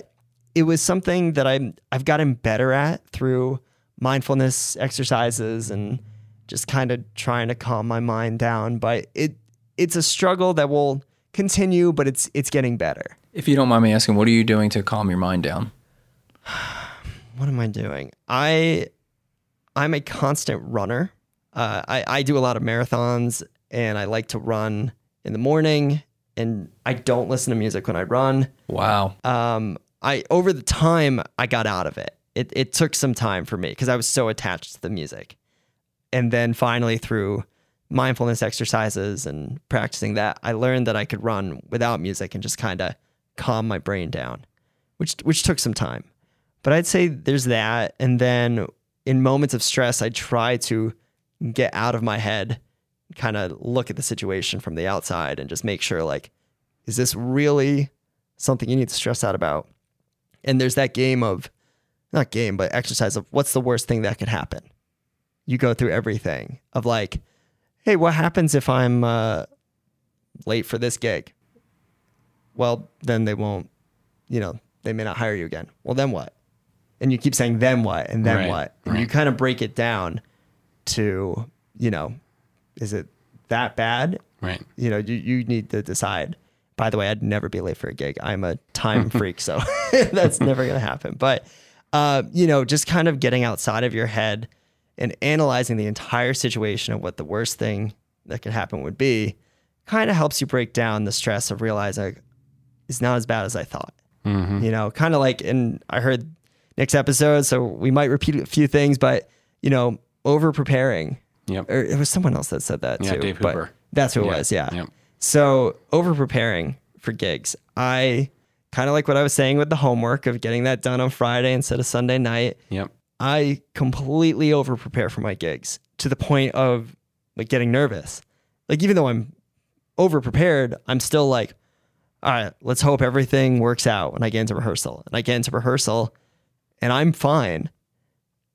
it was something that I'm I've gotten better at through mindfulness exercises and just kind of trying to calm my mind down. But it it's a struggle that will continue, but it's it's getting better. If you don't mind me asking, what are you doing to calm your mind down? what am I doing? I I'm a constant runner. Uh, I I do a lot of marathons, and I like to run in the morning. And I don't listen to music when I run. Wow. Um, I over the time I got out of it. It it took some time for me because I was so attached to the music, and then finally through mindfulness exercises and practicing that, I learned that I could run without music and just kind of calm my brain down, which which took some time. But I'd say there's that, and then in moments of stress, I try to get out of my head, kind of look at the situation from the outside, and just make sure like, is this really something you need to stress out about? And there's that game of, not game, but exercise of what's the worst thing that could happen. You go through everything of like, hey, what happens if I'm uh, late for this gig? Well, then they won't, you know, they may not hire you again. Well, then what? And you keep saying then what and then Right, what, and you kind of break it down to, you know, is it that bad? Right. You know, you, you need to decide. By the way, I'd never be late for a gig. I'm a time freak, so that's never gonna happen. But uh, you know, just kind of getting outside of your head and analyzing the entire situation of what the worst thing that could happen would be, kind of helps you break down the stress of realizing it's not as bad as I thought. Mm-hmm. You know, kind of like, and I heard Nick's episode, so we might repeat a few things, but you know, over preparing. Yep. Or it was someone else that said that Yeah, too. Dave but Hooper. That's who it was. Yeah. yep. So over preparing for gigs, I kind of like what I was saying with the homework of getting that done on Friday instead of Sunday night. Yep. I completely over prepare for my gigs to the point of like getting nervous. Like even though I'm over prepared, I'm still like, all right, let's hope everything works out when I get into rehearsal. And I get into rehearsal and I'm fine.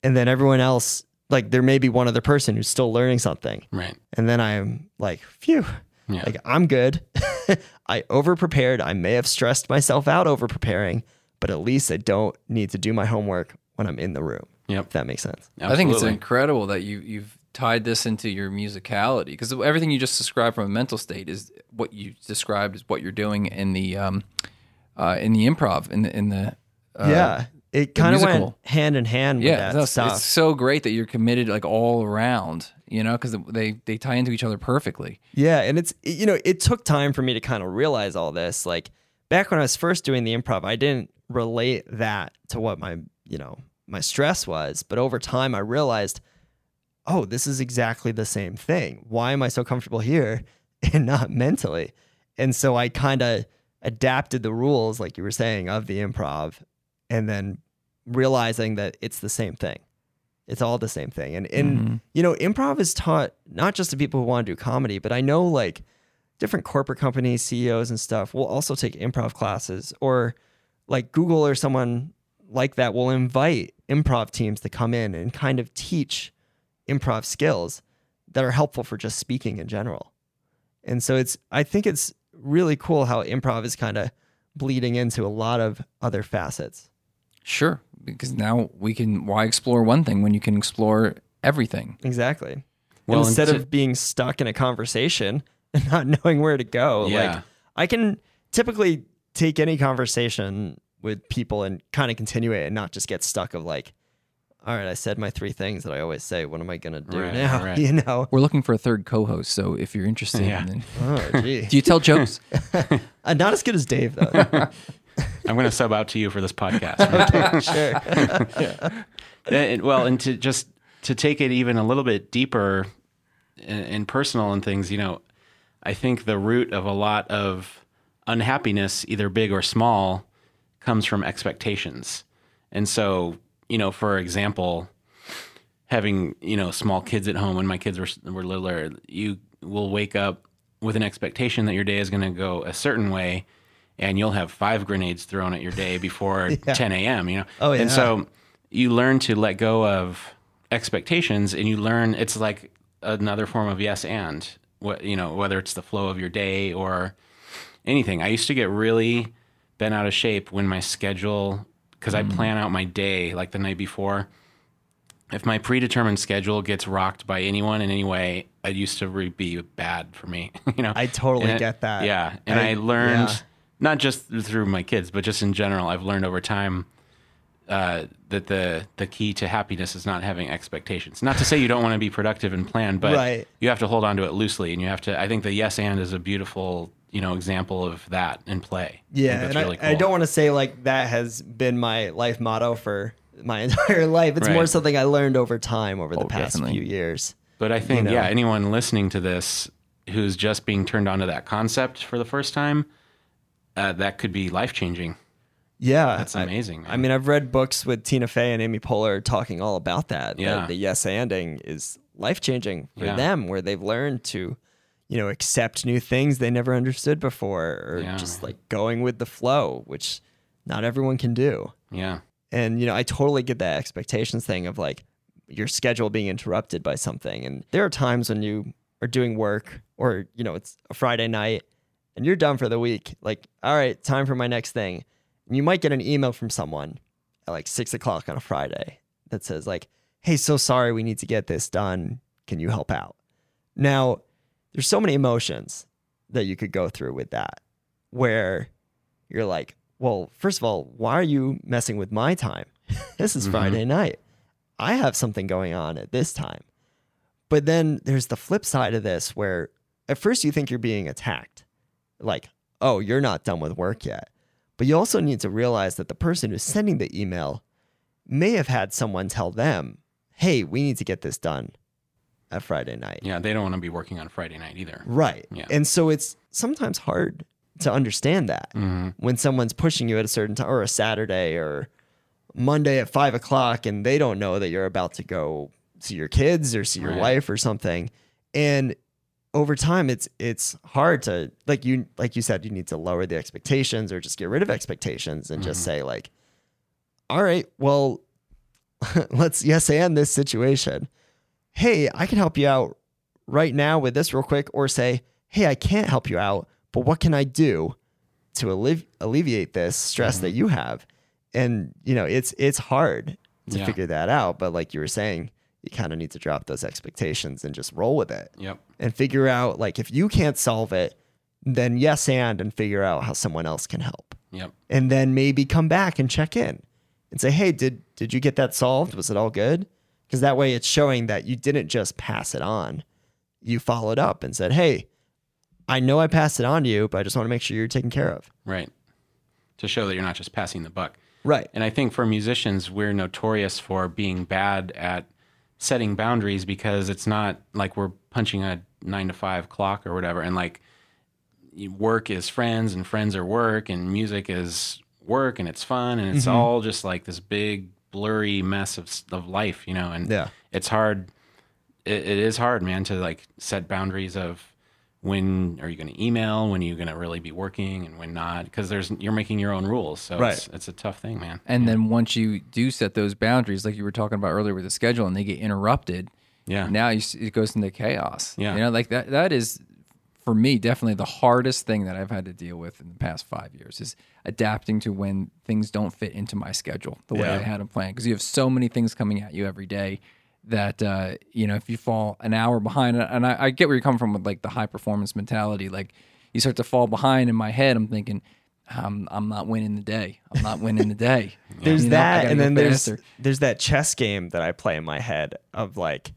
And then everyone else, like there may be one other person who's still learning something. Right. And then I'm like, phew, Yeah. like I'm good. I over prepared. I may have stressed myself out over preparing, but at least I don't need to do my homework when I'm in the room. Yep. If that makes sense. I think it's incredible that you you've tied this into your musicality because everything you just described from a mental state is what you described is what you're doing in the um uh in the improv in the in the uh, yeah. It kind of went hand in hand with yeah that stuff. it's so great that you're committed like all around you know because they they tie into each other perfectly Yeah, and it's you know it took time for me to kind of realize all this. Like back when I was first doing the improv, I didn't relate that to what my you know my stress was, but over time I realized, oh, this is exactly the same thing. Why am I so comfortable here and not mentally? And so I kind of adapted the rules, like you were saying, of the improv, and then realizing that it's the same thing. It's all the same thing. And and Mhm. you know, improv is taught not just to people who want to do comedy, but I know like different corporate companies, CEOs and stuff will also take improv classes or like Google or someone like that will invite improv teams to come in and kind of teach improv skills that are helpful for just speaking in general. And so it's I think it's really cool how improv is kind of bleeding into a lot of other facets. Sure because now we can why explore one thing when you can explore everything Exactly. Well, and instead to- of being stuck in a conversation and not knowing where to go, Yeah. like I can typically take any conversation with people and kind of continue it and not just get stuck of like, all right, I said my three things that I always say. What am I gonna do Right, now? right. You know? we're looking for a third co-host so if you're interested Yeah. then- Oh, gee. do you tell jokes Uh, not as good as Dave though. I'm going to sub out to you for this podcast. right? sure. And- well, and to just to take it even a little bit deeper and, and personal and things, you know, I think the root of a lot of unhappiness, either big or small, comes from expectations. And so, you know, for example, having you know small kids at home when my kids were were littler, you will wake up with an expectation that your day is going to go a certain way, and you'll have five grenades thrown at your day before 10 a.m. You know, Oh, yeah. and so you learn to let go of expectations, and you learn it's like another form of yes and what you know whether it's the flow of your day or anything. I used to get really bent out of shape when my schedule because I mm. plan out my day like the night before. If my predetermined schedule gets rocked by anyone in any way, it used to be bad for me. you know, I totally And it- get that. Yeah, and I- I, learned yeah. Not just through my kids, but just in general, I've learned over time uh, that the the key to happiness is not having expectations. Not to say you don't want to be productive and plan, but Right. you have to hold on to it loosely, and you have to. I think the yes and is a beautiful you know example of that in play. Yeah, that's and really I, I don't want to say like that has been my life motto for my entire life. It's more something I learned over time over the Oh, past definitely. few years. But I think, know? yeah, anyone listening to this who's just being turned on to that concept for the first time, uh, that could be life changing. Yeah, That's amazing, I, man. mean, I've read books with Tina Fey and Amy Poehler talking all about that. that Yeah. the yes anding is life changing for Yeah. them, where they've learned to, you know, accept new things they never understood before, or Yeah, just like going with the flow, which not everyone can do. Yeah. And you know, I totally get that expectations thing of like your schedule being interrupted by something. And there are times when you are doing work, or you know, it's a Friday night, and you're done for the week. Like, all right, time for my next thing. And you might get an email from someone at like six o'clock on a Friday that says like, "Hey, so sorry, we need to get this done. Can you help out?" Now, there's so many emotions that you could go through with that, where you're like, well, first of all, why are you messing with my time? this is mm-hmm. Friday night. I have something going on at this time. But then there's the flip side of this where at first you think you're being attacked. Like, oh, you're not done with work yet. But you also need to realize that the person who's sending the email may have had someone tell them, hey, we need to get this done at Friday night. Yeah. They don't want to be working on Friday night either. Right. Yeah. And so it's sometimes hard to understand that Mm-hmm. when someone's pushing you at a certain time or a Saturday or Monday at five o'clock and they don't know that you're about to go see your kids or see your Right. wife or something. And over time it's it's hard to like you like you said, you need to lower the expectations or just get rid of expectations and just mm-hmm. say like, all right, well, let's yes and this situation. Hey, I can help you out right now with this real quick, or say, hey, I can't help you out, but what can I do to allevi- alleviate this stress that mm-hmm. you have? And you know, it's it's hard to Yeah. figure that out, but like you were saying, you kind of need to drop those expectations and just roll with it Yep. and figure out like if you can't solve it, then yes and and figure out how someone else can help Yep. and then maybe come back and check in and say, "Hey, did did you get that solved? Was it all good?" Because that way, it's showing that you didn't just pass it on. You followed up and said, "Hey, I know I passed it on to you, but I just want to make sure you're taken care of." Right. To show that you're not just passing the buck. Right. And I think for musicians, we're notorious for being bad at setting boundaries because it's not like we're punching a nine to five clock or whatever. And like work is friends and friends are work and music is work and it's fun and it's mm-hmm. all just like this big blurry mess of, of life, you know? And Yeah. it's hard. It, it is hard, man, to like set boundaries of when are you going to email, when are you going to really be working and when not, because there's, you're making your own rules. So it's, Right. it's a tough thing, man. And then once you do set those boundaries, like you were talking about earlier with the schedule, and they get interrupted, Yeah. now you, it goes into chaos. Yeah. you know, like that. That is for me definitely the hardest thing that I've had to deal with in the past five years is adapting to when things don't fit into my schedule the way Yeah. I had them planned. Because you have so many things coming at you every day that uh, you know if you fall an hour behind, and I, I get where you're coming from with like the high performance mentality, like you start to fall behind. In my head, I'm thinking. I'm, I'm not winning the day. I'm not winning the day. There's You know, that, gotta and then there's faster. there's that chess game that I play in my head of like,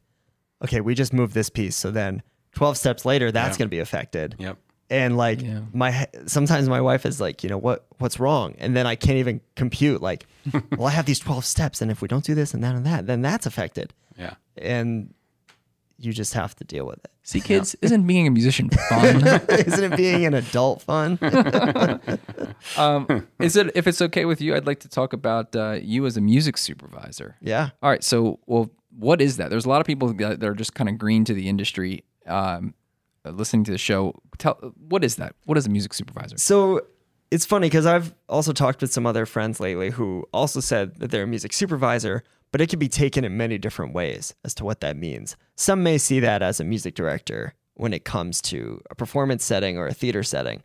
okay, we just moved this piece, so then 12 steps later, that's Yeah. going to be affected. Yep. and like Yeah. my sometimes my wife is like you know what what's wrong and then i can't even compute like well i have these 12 steps and if we don't do this and that and that then that's affected Yeah. And you just have to deal with it See, kids, isn't being a musician fun? isn't it being an adult fun um, is it if it's okay with you? I'd like to talk about uh, you as a music supervisor. yeah All right, so well, what is that? There's a lot of people that are just kind of green to the industry, um, listening to the show. Tell what is that? What is a music supervisor? so it's funny because i've also talked with some other friends lately who also said that they're a music supervisor but it can be taken in many different ways as to what that means some may see that as a music director when it comes to a performance setting or a theater setting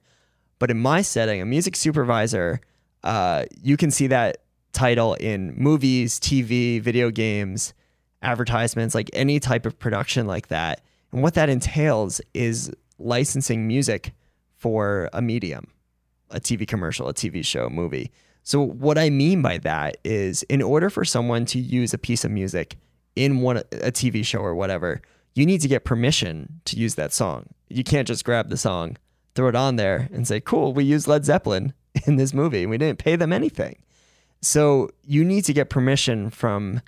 But in my setting, a music supervisor, uh, you can see that title in movies, TV, video games, advertisements, like any type of production like that. And what that entails is licensing music for a medium, a TV commercial, a TV show, a movie. So what I mean by that is in order for someone to use a piece of music in one a TV show or whatever, you need to get permission to use that song. You can't just grab the song, throw it on there and say, "Cool, we used Led Zeppelin in this movie and we didn't pay them anything." So, you need to get permission from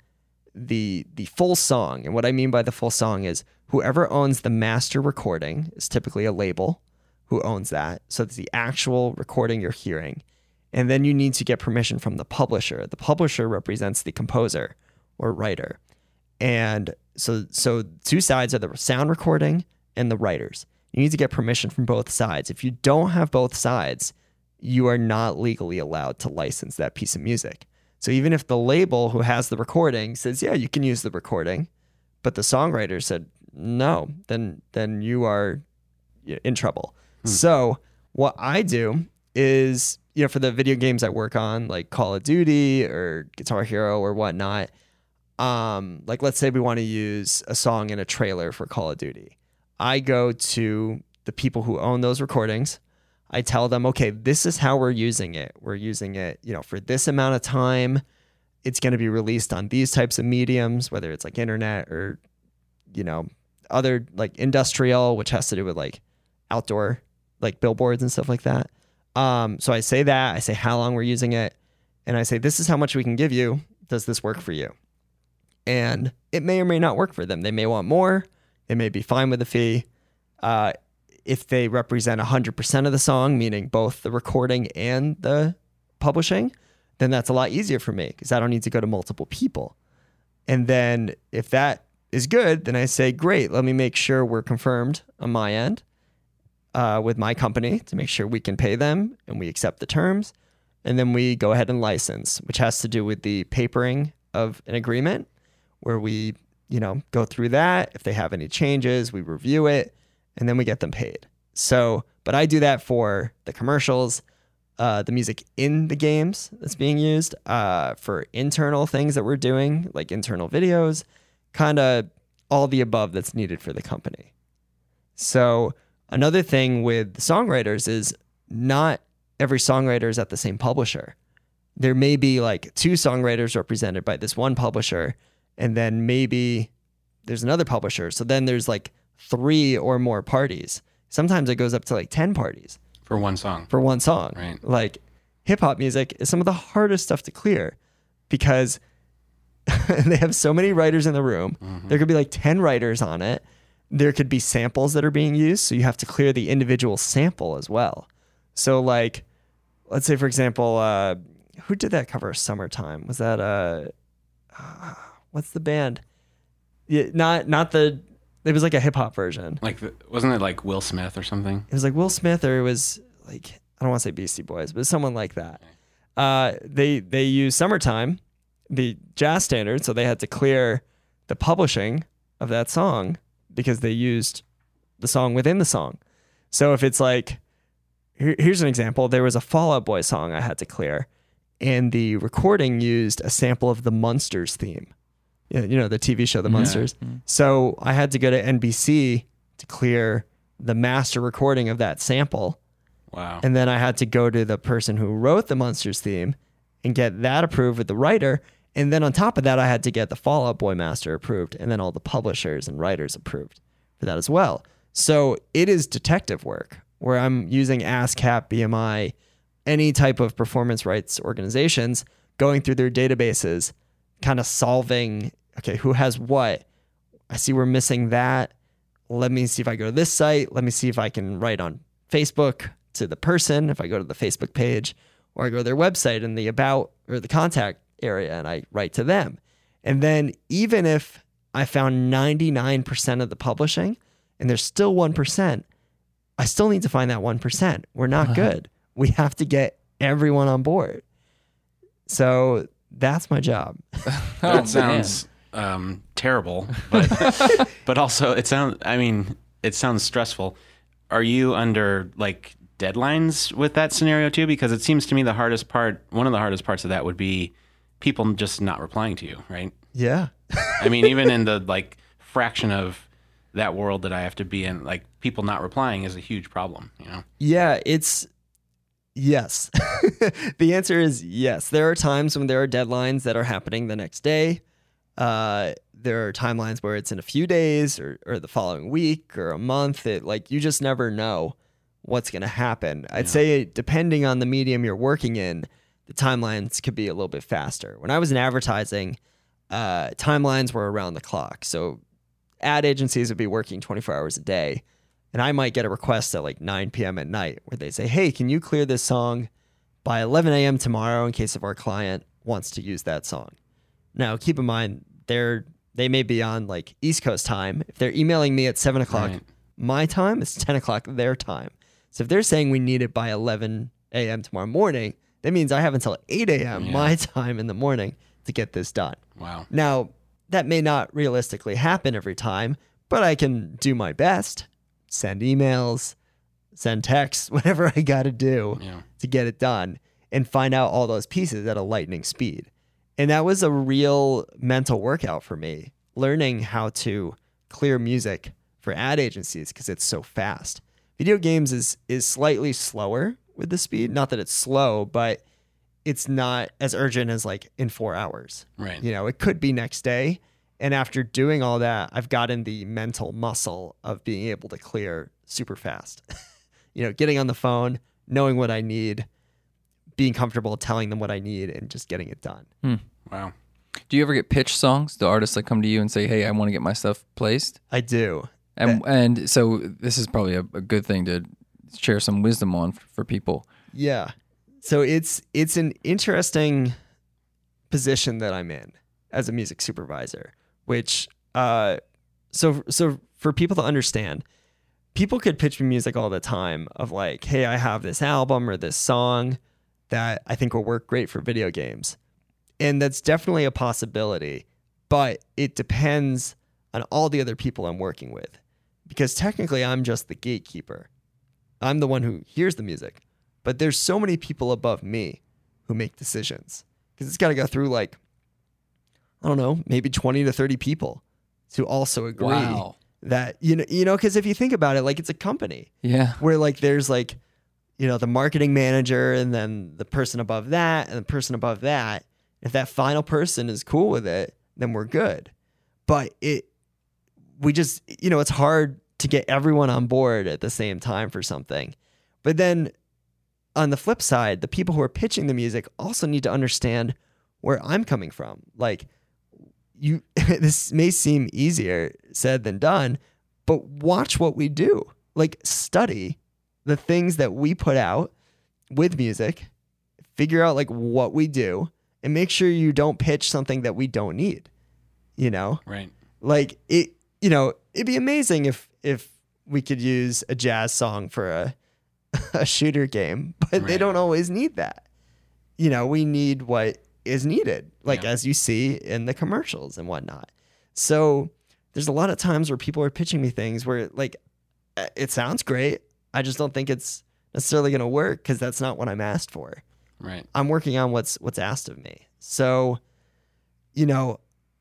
the the full song. And what I mean by the full song is whoever owns the master recording is typically a label who owns that. So it's the actual recording you're hearing. And then you need to get permission from the publisher. The publisher represents the composer or writer. And so so two sides are the sound recording and the writers. You need to get permission from both sides. If you don't have both sides, you are not legally allowed to license that piece of music. So even if the label who has the recording says, "Yeah, you can use the recording," but the songwriter said, "No," then then you are in trouble. Hmm. So what I do is, you know, for the video games I work on, like Call of Duty or Guitar Hero or whatnot, um, like let's say we want to use a song in a trailer for Call of Duty. I go to the people who own those recordings. I tell them, okay, this is how we're using it. We're using it, you know, for this amount of time. It's going to be released on these types of mediums, whether it's like internet or, you know, other like industrial, which has to do with like outdoor, like billboards and stuff like that. Um, so I say that, I say how long we're using it, and I say, this is how much we can give you. Does this work for you? And it may or may not work for them. They may want more. They may be fine with the fee. Uh, if they represent 100% of the song, meaning both the recording and the publishing, then that's a lot easier for me because I don't need to go to multiple people. And then if that is good, then I say, great, let me make sure we're confirmed on my end uh, with my company to make sure we can pay them and we accept the terms. And then we go ahead and license, which has to do with the papering of an agreement where we, you know, go through that. If they have any changes, we review it and then we get them paid. So, but I do that for the commercials, uh, the music in the games that's being used, uh, for internal things that we're doing, like internal videos, kind of all the above that's needed for the company. So, another thing with songwriters is not every songwriter is at the same publisher. There may be like two songwriters represented by this one publisher, and then maybe there's another publisher. So then there's like three or more parties. Sometimes it goes up to like 10 parties for one song. for one song. Right. Like hip hop music is some of the hardest stuff to clear because they have so many writers in the room. Mm-hmm. There could be like 10 writers on it. There could be samples that are being used. So you have to clear the individual sample as well. So, like, let's say, for example, uh, who did that cover Summertime? Was that, uh, uh, what's the band? Yeah, not, not the, it was like a hip hop version. Like, the, wasn't it like Will Smith or something? It was like Will Smith or it was like I don't want to say Beastie Boys, but someone like that. Uh, they they use "Summertime," the jazz standard, so they had to clear the publishing of that song because they used the song within the song. So if it's like, here, here's an example: there was a Fall Out Boy song I had to clear, and the recording used a sample of the Munsters theme. You know the TV show The Munsters. Mm-hmm. So I had to go to NBC to clear the master recording of that sample. Wow. And then I had to go to the person who wrote the Munsters theme and get that approved with the writer. And then on top of that, I had to get the Fall Out Boy master approved and then all the publishers and writers approved for that as well. So it is detective work where I'm using ASCAP, BMI, any type of performance rights organizations going through their databases, kind of solving, okay, who has what? I see we're missing that. Let me see if I go to this site. Let me see if I can write on Facebook to the person, if I go to the Facebook page, or I go to their website in the about or the contact area and I write to them. And then even if I found 99% of the publishing and there's still 1%, I still need to find that 1%. We're not good. We have to get everyone on board. So that's my job. that sounds um, terrible, but but also it sounds. I mean, it sounds stressful. Are you under like deadlines with that scenario too? Because it seems to me the hardest part, one of the hardest parts of that would be people just not replying to you, right? Yeah. I mean, even in the like fraction of that world that I have to be in, like people not replying is a huge problem. You know? Yeah, it's yes. the answer is yes. There are times when there are deadlines that are happening the next day. Uh, there are timelines where it's in a few days or, or the following week or a month. It like you just never know what's going to happen. I'd say depending on the medium you're working in, the timelines could be a little bit faster. When I was in advertising, uh, timelines were around the clock. So ad agencies would be working 24 hours a day. And I might get a request at like 9 p.m. at night where they say, Hey, can you clear this song by 11 a.m. tomorrow in case of our client wants to use that song? Now, keep in mind, they're they may be on like East Coast time. If they're emailing me at seven o'clock Right. my time, it's 10 o'clock their time. So if they're saying we need it by 11 a.m. tomorrow morning, that means I have until 8 a.m. Yeah. my time in the morning to get this done. Wow. Now, that may not realistically happen every time, but I can do my best, send emails, send texts, whatever I got to do Yeah. to get it done and find out all those pieces at a lightning speed. And that was a real mental workout for me, learning how to clear music for ad agencies because it's so fast. Video games is is slightly slower with the speed, not that it's slow, but it's not as urgent as like in 4 hours. Right. You know, it could be next day. And after doing all that, I've gotten the mental muscle of being able to clear super fast. you know, getting on the phone, knowing what I need, being comfortable telling them what I need, and just getting it done. Hmm. Wow. Do you ever get pitch songs? The artists that come to you and say, "Hey, I want to get my stuff placed," I do. and and so this is probably a, a good thing to share some wisdom on for, people. Yeah. So it's it's an interesting position that I'm in as a music supervisor, which uh so so for people to understand, people could pitch me music all the time of like, "Hey, I have this album or this song that I think will work great for video games." And that's definitely a possibility, but it depends on all the other people I'm working with. Because technically I'm just the gatekeeper. I'm the one who hears the music. But there's so many people above me who make decisions. Because it's got to go through like i don't know maybe 20 to 30 people to also agree Wow. that you know you know because if you think about it like it's a company. Yeah. where like there's like you know the marketing manager and then the person above that and the person above that. If that final person is cool with it then we're good. But it we just you know it's hard to get everyone on board at the same time for something. But then on the flip side the people who are pitching the music also need to understand where i'm coming from. Like you this may seem easier said than done but watch what we do. Like study the things that we put out with music figure out like what we do and make sure you don't pitch something that we don't need you know? Right. like it you know it'd be amazing if if we could use a jazz song for a a shooter game but they don't always need that you know we need what is needed like Yeah. as you see in the commercials and whatnot so there's a lot of times where people are pitching me things where like uh, it sounds great i just don't think it's necessarily going to work because that's not what i'm asked for Right. I'm working on what's what's asked of me. So, you know,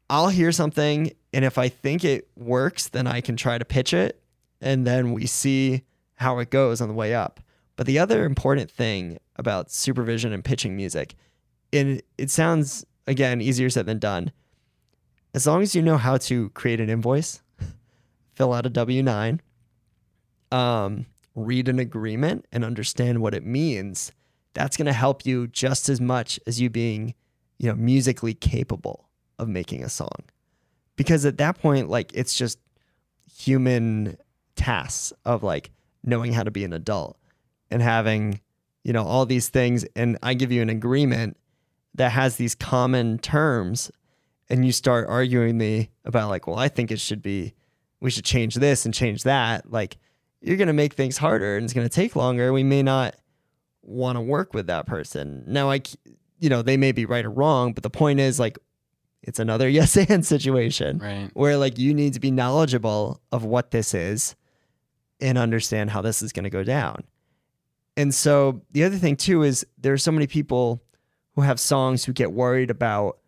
I'll hear something and if I think it works, then I can try to pitch it and then we see how it goes on the way up. But the other important thing about supervision and pitching music, and it sounds again easier said than done. As long as you know how to create an invoice, fill out a W9, um, read an agreement and understand what it means, that's going to help you just as much as you being, you know, musically capable of making a song. Because at that point, like it's just human tasks of like knowing how to be an adult and having, you know, all these things. And I give you an agreement that has these common terms and you start arguing me about like, well, I think it should be, we should change this and change that. Like, you're going to make things harder and it's going to take longer. We may not want to work with that person. Now, i you know, they may be right or wrong, but the point is like, it's another yes and situation Right. where like you need to be knowledgeable of what this is and understand how this is going to go down. And so the other thing too is there are so many people who have songs who get worried about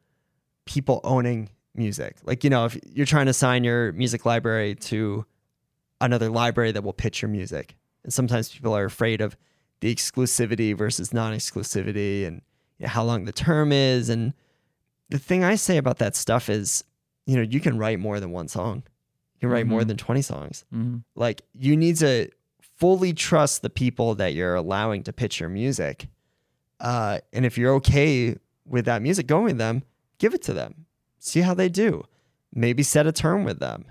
people owning music. Like, you know, if you're trying to sign your music library to another library that will pitch your music. And sometimes people are afraid of the exclusivity versus non-exclusivity and you know, how long the term is and the thing I say about that stuff is, you know, you can write more than one song. You can write more Mhm. than 20 songs. Mhm. Like you need to fully trust the people that you're allowing to pitch your music. Uh, and if you're okay with that music going with them, give it to them. see how they do. Maybe set a term with them.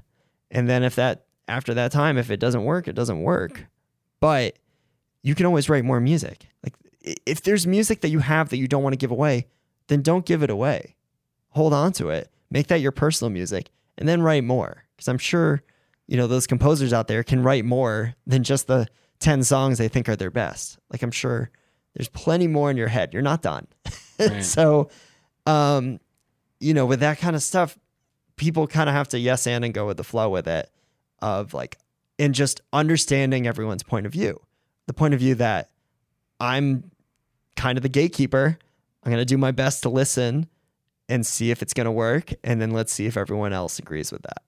And then if that after that time if it doesn't work, it doesn't work. But you can always write more music. Like if there's music that you have that you don't want to give away, then don't give it away. Hold on to it. Make that your personal music and then write more. Cuz I'm sure, you know, those composers out there can write more than just the 10 songs they think are their best. Like I'm sure there's plenty more in your head. You're not done. Right. so um you know, with that kind of stuff, people kind of have to yes and and go with the flow with it of like and just understanding everyone's point of view. The point of view that I'm kind of the gatekeeper. I'm going to do my best to listen and see if it's going to work and then let's see if everyone else agrees with that.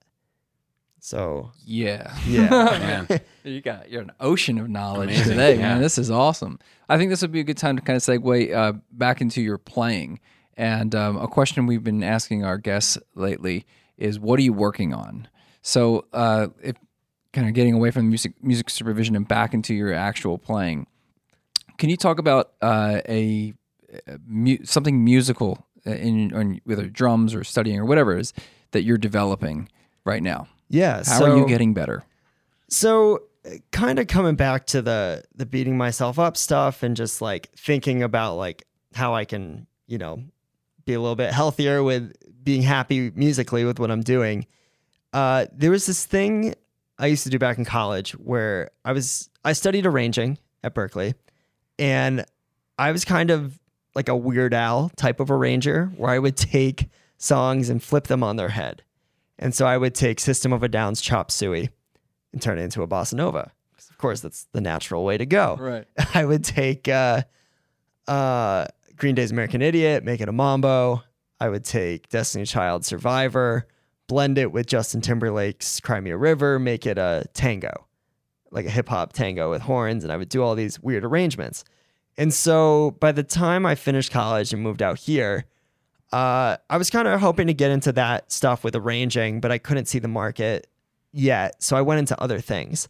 So, Yeah. yeah. Man. You got you're an ocean of knowledge Amazing, today, yeah. man. This is awesome. I think this would be a good time to kind of segue uh, back into your playing. And um, a question we've been asking our guests lately is, "What are you working on?" So, uh, if kind of getting away from music music supervision and back into your actual playing, can you talk about uh, a, a mu- something musical in, in whether drums or studying or whatever it is that you're developing right now? Yeah. How so, are you getting better? So, kind of coming back to the the beating myself up stuff and just like thinking about like how I can, you know, be a little bit healthier with being happy musically with what I'm doing. Uh, there was this thing I used to do back in college where I was I studied arranging at Berklee, and I was kind of like a Weird Al type of arranger where I would take songs and flip them on their head. And so I would take System of a Down's Chop Suey and turn it into a bossa nova. Of course, that's the natural way to go. Right. I would take uh, uh, Green Day's American Idiot, make it a mambo. I would take Destiny Child Survivor, blend it with Justin Timberlake's Cry Me a River, make it a tango, like a hip hop tango with horns. And I would do all these weird arrangements. And so by the time I finished college and moved out here, uh, I was kind of hoping to get into that stuff with arranging, but I couldn't see the market yet. So I went into other things.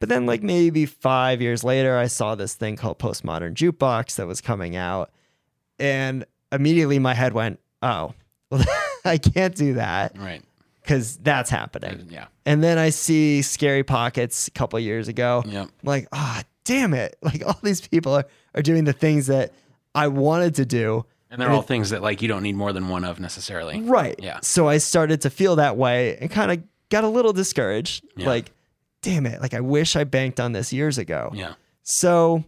But then, like maybe five years later, I saw this thing called Postmodern Jukebox that was coming out. And immediately my head went, oh, well, I can't do that Right. because that's happening. Yeah. And then I see Scary Pockets a couple years ago. Yep. I'm like, ah, damn it. Like all these people are, are doing the things that I wanted to do. And they're all things that like you don't need more than one of necessarily. Right. Yeah. So I started to feel that way and kind of got a little discouraged. Yeah. Like, damn it. Like I wish I banked on this years ago. Yeah. So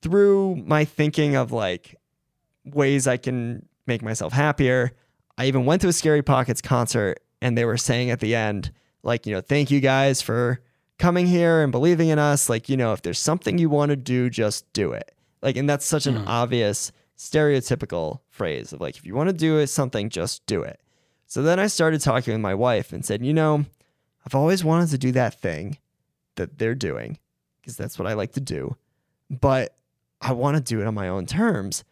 through my thinking of like ways I can make myself happier, I even went to a Scary Pockets concert and they were saying at the end, like, you know, thank you guys for coming here and believing in us. Like, you know, if there's something you want to do, just do it. Like, and that's such an hmm. obvious stereotypical phrase of like, if you want to do it, something, just do it. So then I started talking with my wife and said, you know, I've always wanted to do that thing that they're doing because that's what I like to do. But I want to do it on my own terms.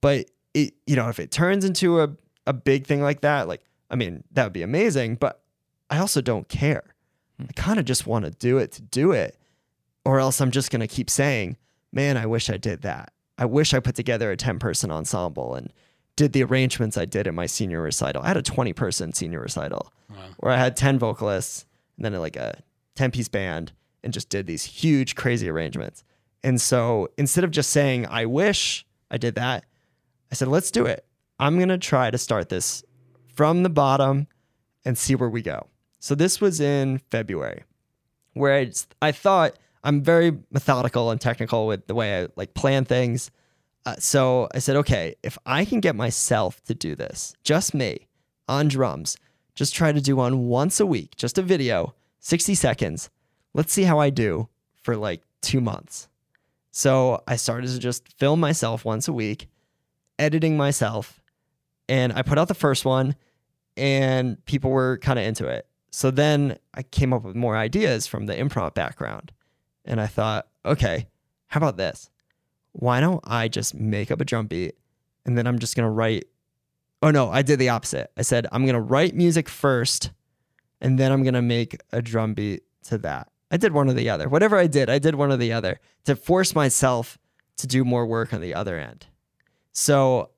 But it, you know, if it turns into a, a big thing like that, like, I mean, that would be amazing. But I also don't care. I kind of just want to do it to do it. Or else I'm just going to keep saying, man, I wish I did that. I wish I put together a 10 person ensemble and did the arrangements I did at my senior recital. I had a 20 person senior recital where I had 10 vocalists and then like a 10 piece band and just did these huge, crazy arrangements. And so instead of just saying, I wish I did that, I said, let's do it. I'm going to try to start this from the bottom and see where we go. So this was in February where I, I thought I'm very methodical and technical with the way I like plan things. Uh, so I said, okay, if I can get myself to do this, just me on drums, just try to do one once a week, just a video, 60 seconds. Let's see how I do for like two months. So I started to just film myself once a week, editing myself, and I put out the first one, and people were kind of into it. So then I came up with more ideas from the improv background. And I thought, okay, how about this? Why don't I just make up a drum beat and then I'm just going to write. Oh, no, I did the opposite. I said, I'm going to write music first and then I'm going to make a drum beat to that. I did one or the other. Whatever I did, I did one or the other to force myself to do more work on the other end. So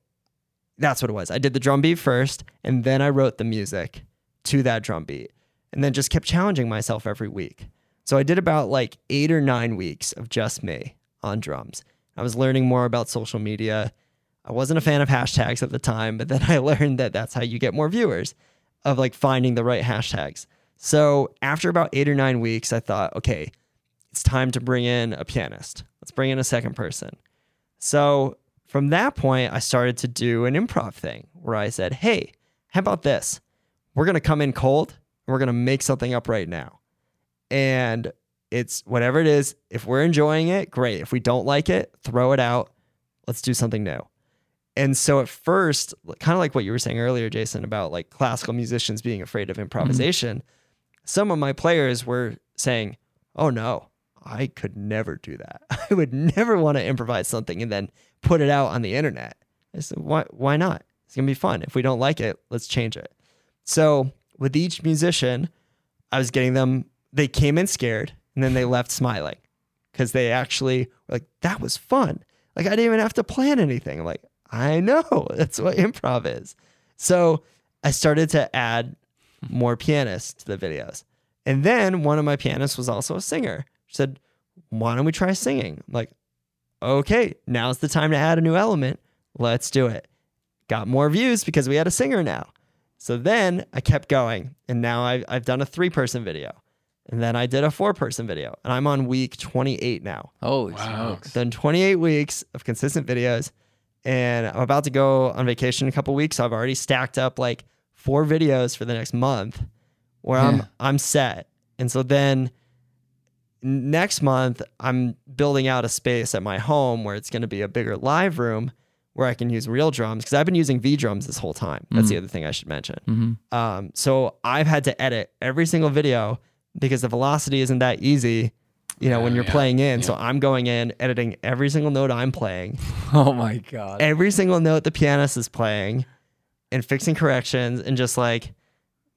That's what it was. I did the drum beat first, and then I wrote the music to that drum beat, and then just kept challenging myself every week. So I did about like eight or nine weeks of just me on drums. I was learning more about social media. I wasn't a fan of hashtags at the time, but then I learned that that's how you get more viewers of like finding the right hashtags. So after about eight or nine weeks, I thought, okay, it's time to bring in a pianist. Let's bring in a second person. So from that point, I started to do an improv thing where I said, hey, how about this? We're going to come in cold and we're going to make something up right now. And it's whatever it is. If we're enjoying it, great. If we don't like it, throw it out. Let's do something new. And so at first, kind of like what you were saying earlier, Jason, about like classical musicians being afraid of mm-hmm. improvisation, some of my players were saying, oh no, I could never do that. I would never want to improvise something and then put it out on the internet. I said, why, why not? It's going to be fun. If we don't like it, let's change it. So with each musician, I was getting them, they came in scared and then they left smiling because they actually were like, that was fun. Like I didn't even have to plan anything. I'm like, I know that's what improv is. So I started to add more pianists to the videos. And then one of my pianists was also a singer. She said, Why don't we try singing? I'm like, okay, now's the time to add a new element. Let's do it. Got more views because we had a singer now. So then I kept going. And now I've, I've done a three person video. And then I did a four person video. And I'm on week 28 now. Holy Wow. smokes. Done 28 weeks of consistent videos. And I'm about to go on vacation in a couple weeks. So I've already stacked up like four videos for the next month where Yeah. I'm I'm set. And so then next month I'm building out a space at my home where it's going to be a bigger live room where I can use real drums because I've been using V drums this whole time. That's the other thing I should mention. Mhm. Um, so I've had to edit every single video because the velocity isn't that easy, you know, when you're yeah, playing in. So I'm going in, editing every single note I'm playing, Oh my God. every single note the pianist is playing, and fixing corrections and just like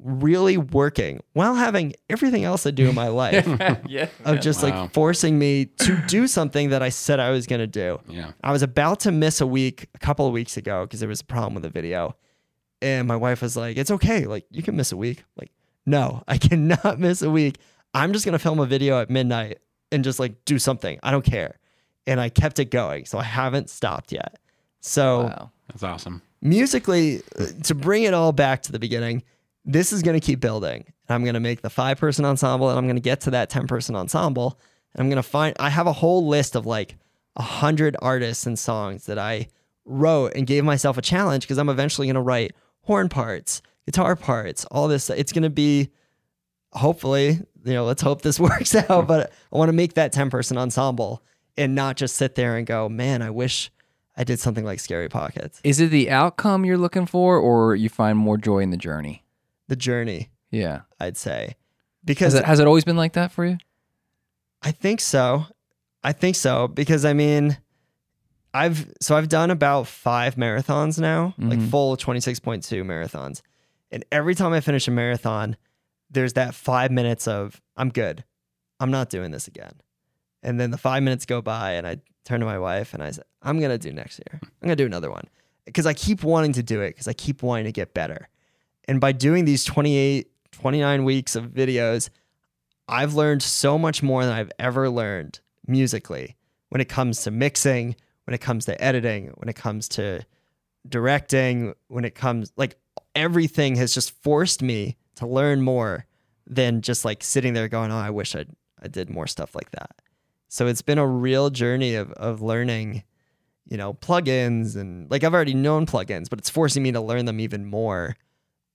really working while having everything else I do in my life yeah. of just Wow. like forcing me to do something that I said I was going to do. Yeah. I was about to miss a week a couple of weeks ago because there was a problem with the video. And my wife was like, It's okay. Like, you can miss a week. Like, no, I cannot miss a week. I'm just going to film a video at midnight and just like do something. I don't care. And I kept it going. So I haven't stopped yet. So, Wow. That's awesome. musically, uh, to bring it all back to the beginning, this is going to keep building. I'm going to make the five person ensemble and I'm going to get to that 10 person ensemble. And I'm going to find, I have a whole list of like a hundred artists and songs that I wrote and gave myself a challenge because I'm eventually going to write horn parts, guitar parts, all this. It's going to be hopefully, you know, let's hope this works out. But I want to make that 10 person ensemble and not just sit there and go, man, I wish I did something like Scary Pockets. Is it the outcome you're looking for, or you find more joy in the journey? The journey. Yeah. I'd say. Has Because it, has it always been like that for you? I think so. I think so. Because I mean, I've so I've done about five marathons now, like Mhm. full 26.2 marathons. And every time I finish a marathon, there's that five minutes of I'm good. I'm not doing this again. And then the five minutes go by and I turn to my wife and I say, I'm gonna do next year. I'm gonna do another one. Because I keep wanting to do it because I keep wanting to get better. And by doing these 28, 29 weeks of videos, I've learned so much more than I've ever learned musically when it comes to mixing, when it comes to editing, when it comes to directing, when it comes like everything has just forced me to learn more than just like sitting there going, "Oh, I wish I I did more stuff like that." So it's been a real journey of of learning, you know, plugins and like I've already known plugins, but it's forcing me to learn them even more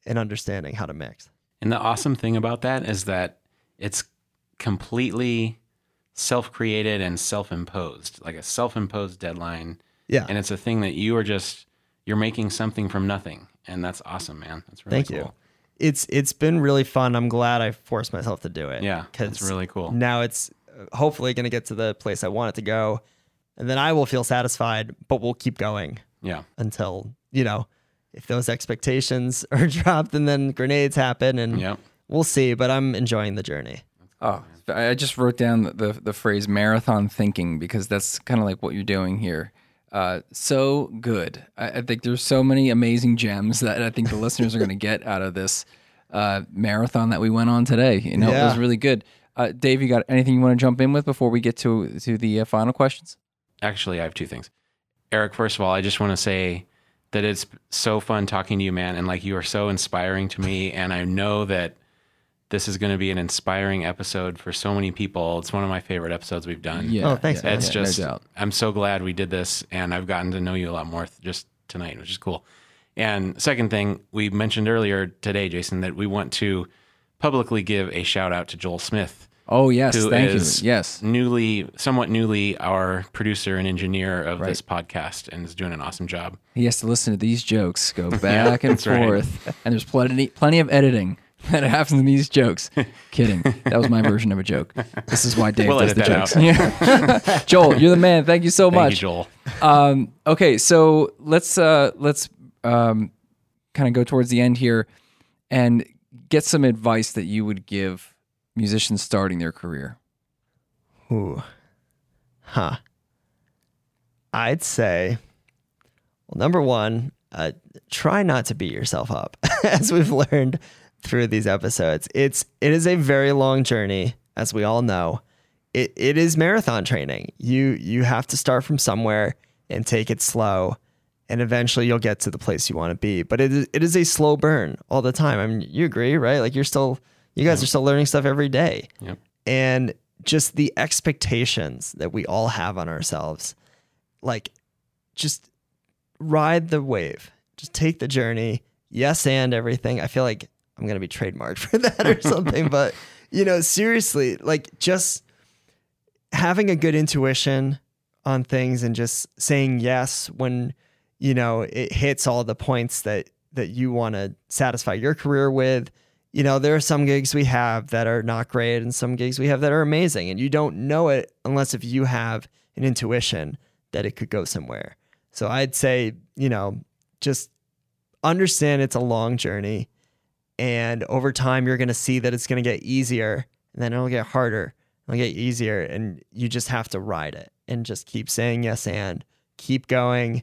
and understanding how to mix. And the awesome thing about that is that it's completely self created and self imposed, like a self imposed deadline. Yeah. And it's a thing that you are just, you're making something from nothing. And that's awesome, man. That's really Thank cool. you. It's it's been really fun. I'm glad I forced myself to do it. Yeah. Because it's really cool. now it's uh, hopefully going to get to the place I want it to go, and then I will feel satisfied. But we'll keep going Yeah. until you know if those expectations are dropped, and then grenades happen, and Yep. we'll see. But I'm enjoying the journey. Oh, I I just wrote down the, the, the phrase marathon thinking because that's kind of like what you're doing here. Uh, so good. I, I think there's so many amazing gems that I think the listeners are going to get out of this uh, marathon that we went on today. You know, it was really good. Uh, Dave, you got anything you want to jump in with before we get to to the uh, final questions? Actually, I have two things. Eric, first of all, I just want to say that it's so fun talking to you, man. And like you are so inspiring to me. And I know that this is going to be an inspiring episode for so many people. It's one of my favorite episodes we've done. Yeah. Oh, thanks, yeah, man. It's yeah, just, no. I'm so glad we did this. And I've gotten to know you a lot more th- just tonight, which is cool. And second thing, we mentioned earlier today, Jason, that we want to publicly give a shout out to Joel Smith. Oh yes, thank you. Yes, newly, somewhat newly, our producer and engineer of Right. this podcast, and is doing an awesome job. he has to listen to these jokes go back and that's right. forth, and there's plenty plenty of editing that happens in these jokes. Kidding. That was my version of a joke. This is why Dave We'll does the jokes. Yeah. Joel, you're the man. Thank you so Thank much. you, Joel. Um, okay, so let's uh, let's um, kind of go towards the end here and get some advice that you would give musicians starting their career. Ooh. Huh. I'd say, well, number one, uh, try not to beat yourself up, as we've learned through these episodes. It's it is a very long journey, as we all know. It it is marathon training. You you have to start from somewhere and take it slow, and eventually you'll get to the place you want to be. But it is, it is a slow burn all the time. I mean, you agree, right? Like you're still you guys are still learning stuff every day. Yep. and just the expectations that we all have on ourselves like just ride the wave. Just take the journey. Yes and everything. I feel like i'm gonna be trademarked for that or something but you know seriously like just having a good intuition on things and just saying yes when you know it hits all the points that that you want to satisfy your career with you know there are some gigs we have that are not great and some gigs we have that are amazing and you don't know it unless if you have an intuition that it could go somewhere. So i'd say you know just understand it's a long journey and over time you're going to see that it's going to get easier and then it'll get harder it'll get easier and you just have to ride it and just keep saying yes and keep going.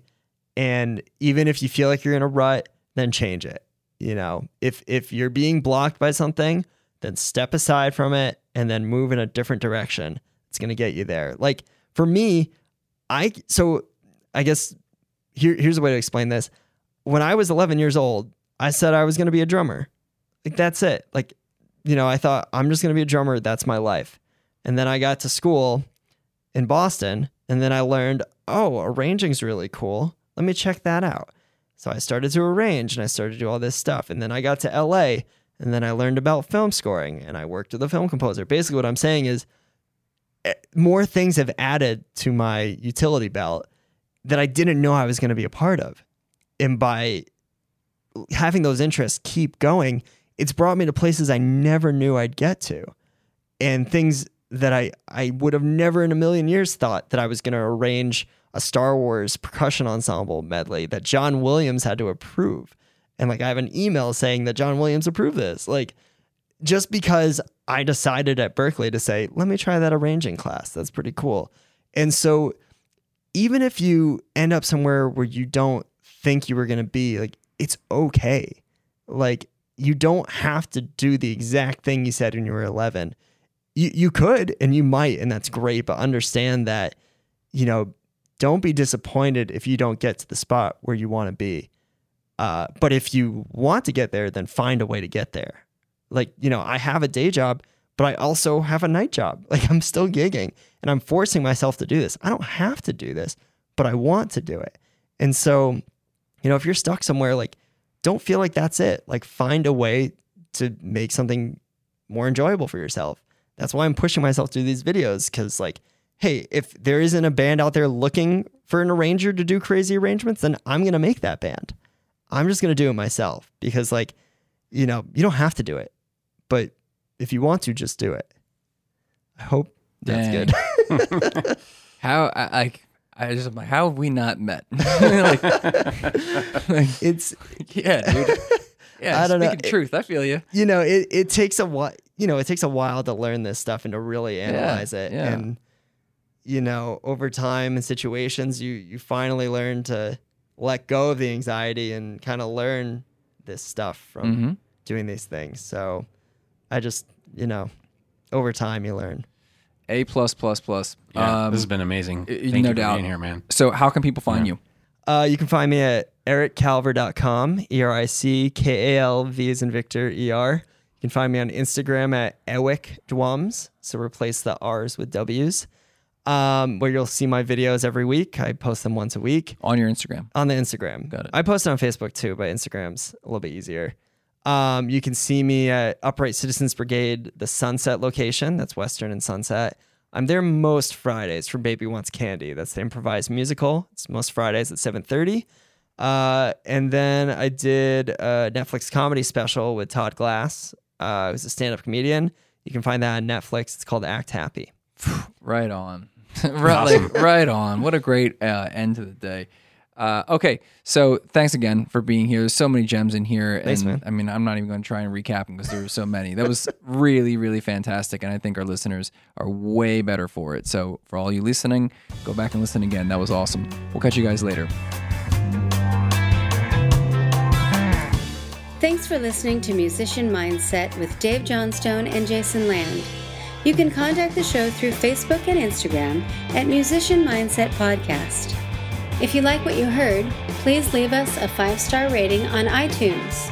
And even if you feel like you're in a rut then change it you know if if you're being blocked by something then step aside from it and then move in a different direction. It's going to get you there. Like for me i so i guess here, here's a way to explain this. When i was 11 years old i said i was going to be a drummer. Like that's it. Like you know i thought i'm just going to be a drummer. That's my life. And then i got to school in boston and then i learned oh arranging's really cool. Let me check that out so I started to arrange and I started to do all this stuff. And then I got to LA and then I learned about film scoring and I worked with a film composer. Basically, what I'm saying is eh, more things have added to my utility belt that I didn't know I was going to be a part of. And by having those interests keep going, it's brought me to places I never knew I'd get to and things that I, I would have never in a million years thought that I was going to arrange a Star Wars percussion ensemble medley that John Williams had to approve. And like I have an email saying that John Williams approved this. Like just because I decided at Berklee to say, let me try that arranging class. That's pretty cool. And so even if you end up somewhere where you don't think you were going to be, like it's okay. Like you don't have to do the exact thing you said when you were 11. You you could and you might and that's great, but understand that you know, don't be disappointed if you don't get to the spot where you want to be. Uh, but if you want to get there, then find a way to get there. Like, you know, I have a day job, but I also have a night job. Like, I'm still gigging and I'm forcing myself to do this. I don't have to do this, but I want to do it. And so, you know, if you're stuck somewhere, like, don't feel like that's it. Like, find a way to make something more enjoyable for yourself. That's why I'm pushing myself do these videos because, like, hey, if there isn't a band out there looking for an arranger to do crazy arrangements, then I'm going to make that band. I'm just going to do it myself because, like, you know, you don't have to do it, but if you want to, just do it. I hope that's Dang. good. How I, I I just I'm like, how have we not met? like, like, it's, yeah, dude. Yeah, I don't know. speaking the truth. I feel you. you know, it, it takes a while, you know, it takes a while to learn this stuff and to really analyze it. yeah. And, you know, over time and situations, you you finally learn to let go of the anxiety and kind of learn this stuff from Mhm. doing these things. So I just, you know, over time you learn. A plus plus plus. Yeah, Um, this has been amazing. y- Thank no you for doubt. being here, man. so how can people find you? Uh, you can find me at erickalver.com, E R I C K A L V as in Victor E R. You can find me on Instagram at Ewick Dwums, so replace the R's with W's, um, where you'll see my videos every week. I post them once a week On your Instagram. on the Instagram. Got it. I post it on Facebook too, but Instagram's a little bit easier. Um, you can see me at Upright Citizens Brigade, the Sunset location. That's Western and Sunset. I'm there most Fridays for Baby Wants Candy. That's the improvised musical. It's most Fridays at 7:30. Uh, and then I did a Netflix comedy special with Todd Glass. Uh, who's a stand-up comedian. You can find that on Netflix. It's called Act Happy. Right on. right, like, right on. What a great uh, end to the day. Uh, okay, so thanks again for being here. There's so many gems in here, Thanks, and man. I mean, I'm not even going to try and recap them because there were so many. That was really, really fantastic, and I think our listeners are way better for it. So, for all you listening, go back and listen again. That was awesome. We'll catch you guys later. Thanks for listening to Musician Mindset with Dave Johnstone and Jason Land. You can contact the show through Facebook and Instagram at Musician Mindset Podcast. If you like what you heard, please leave us a five star rating on iTunes.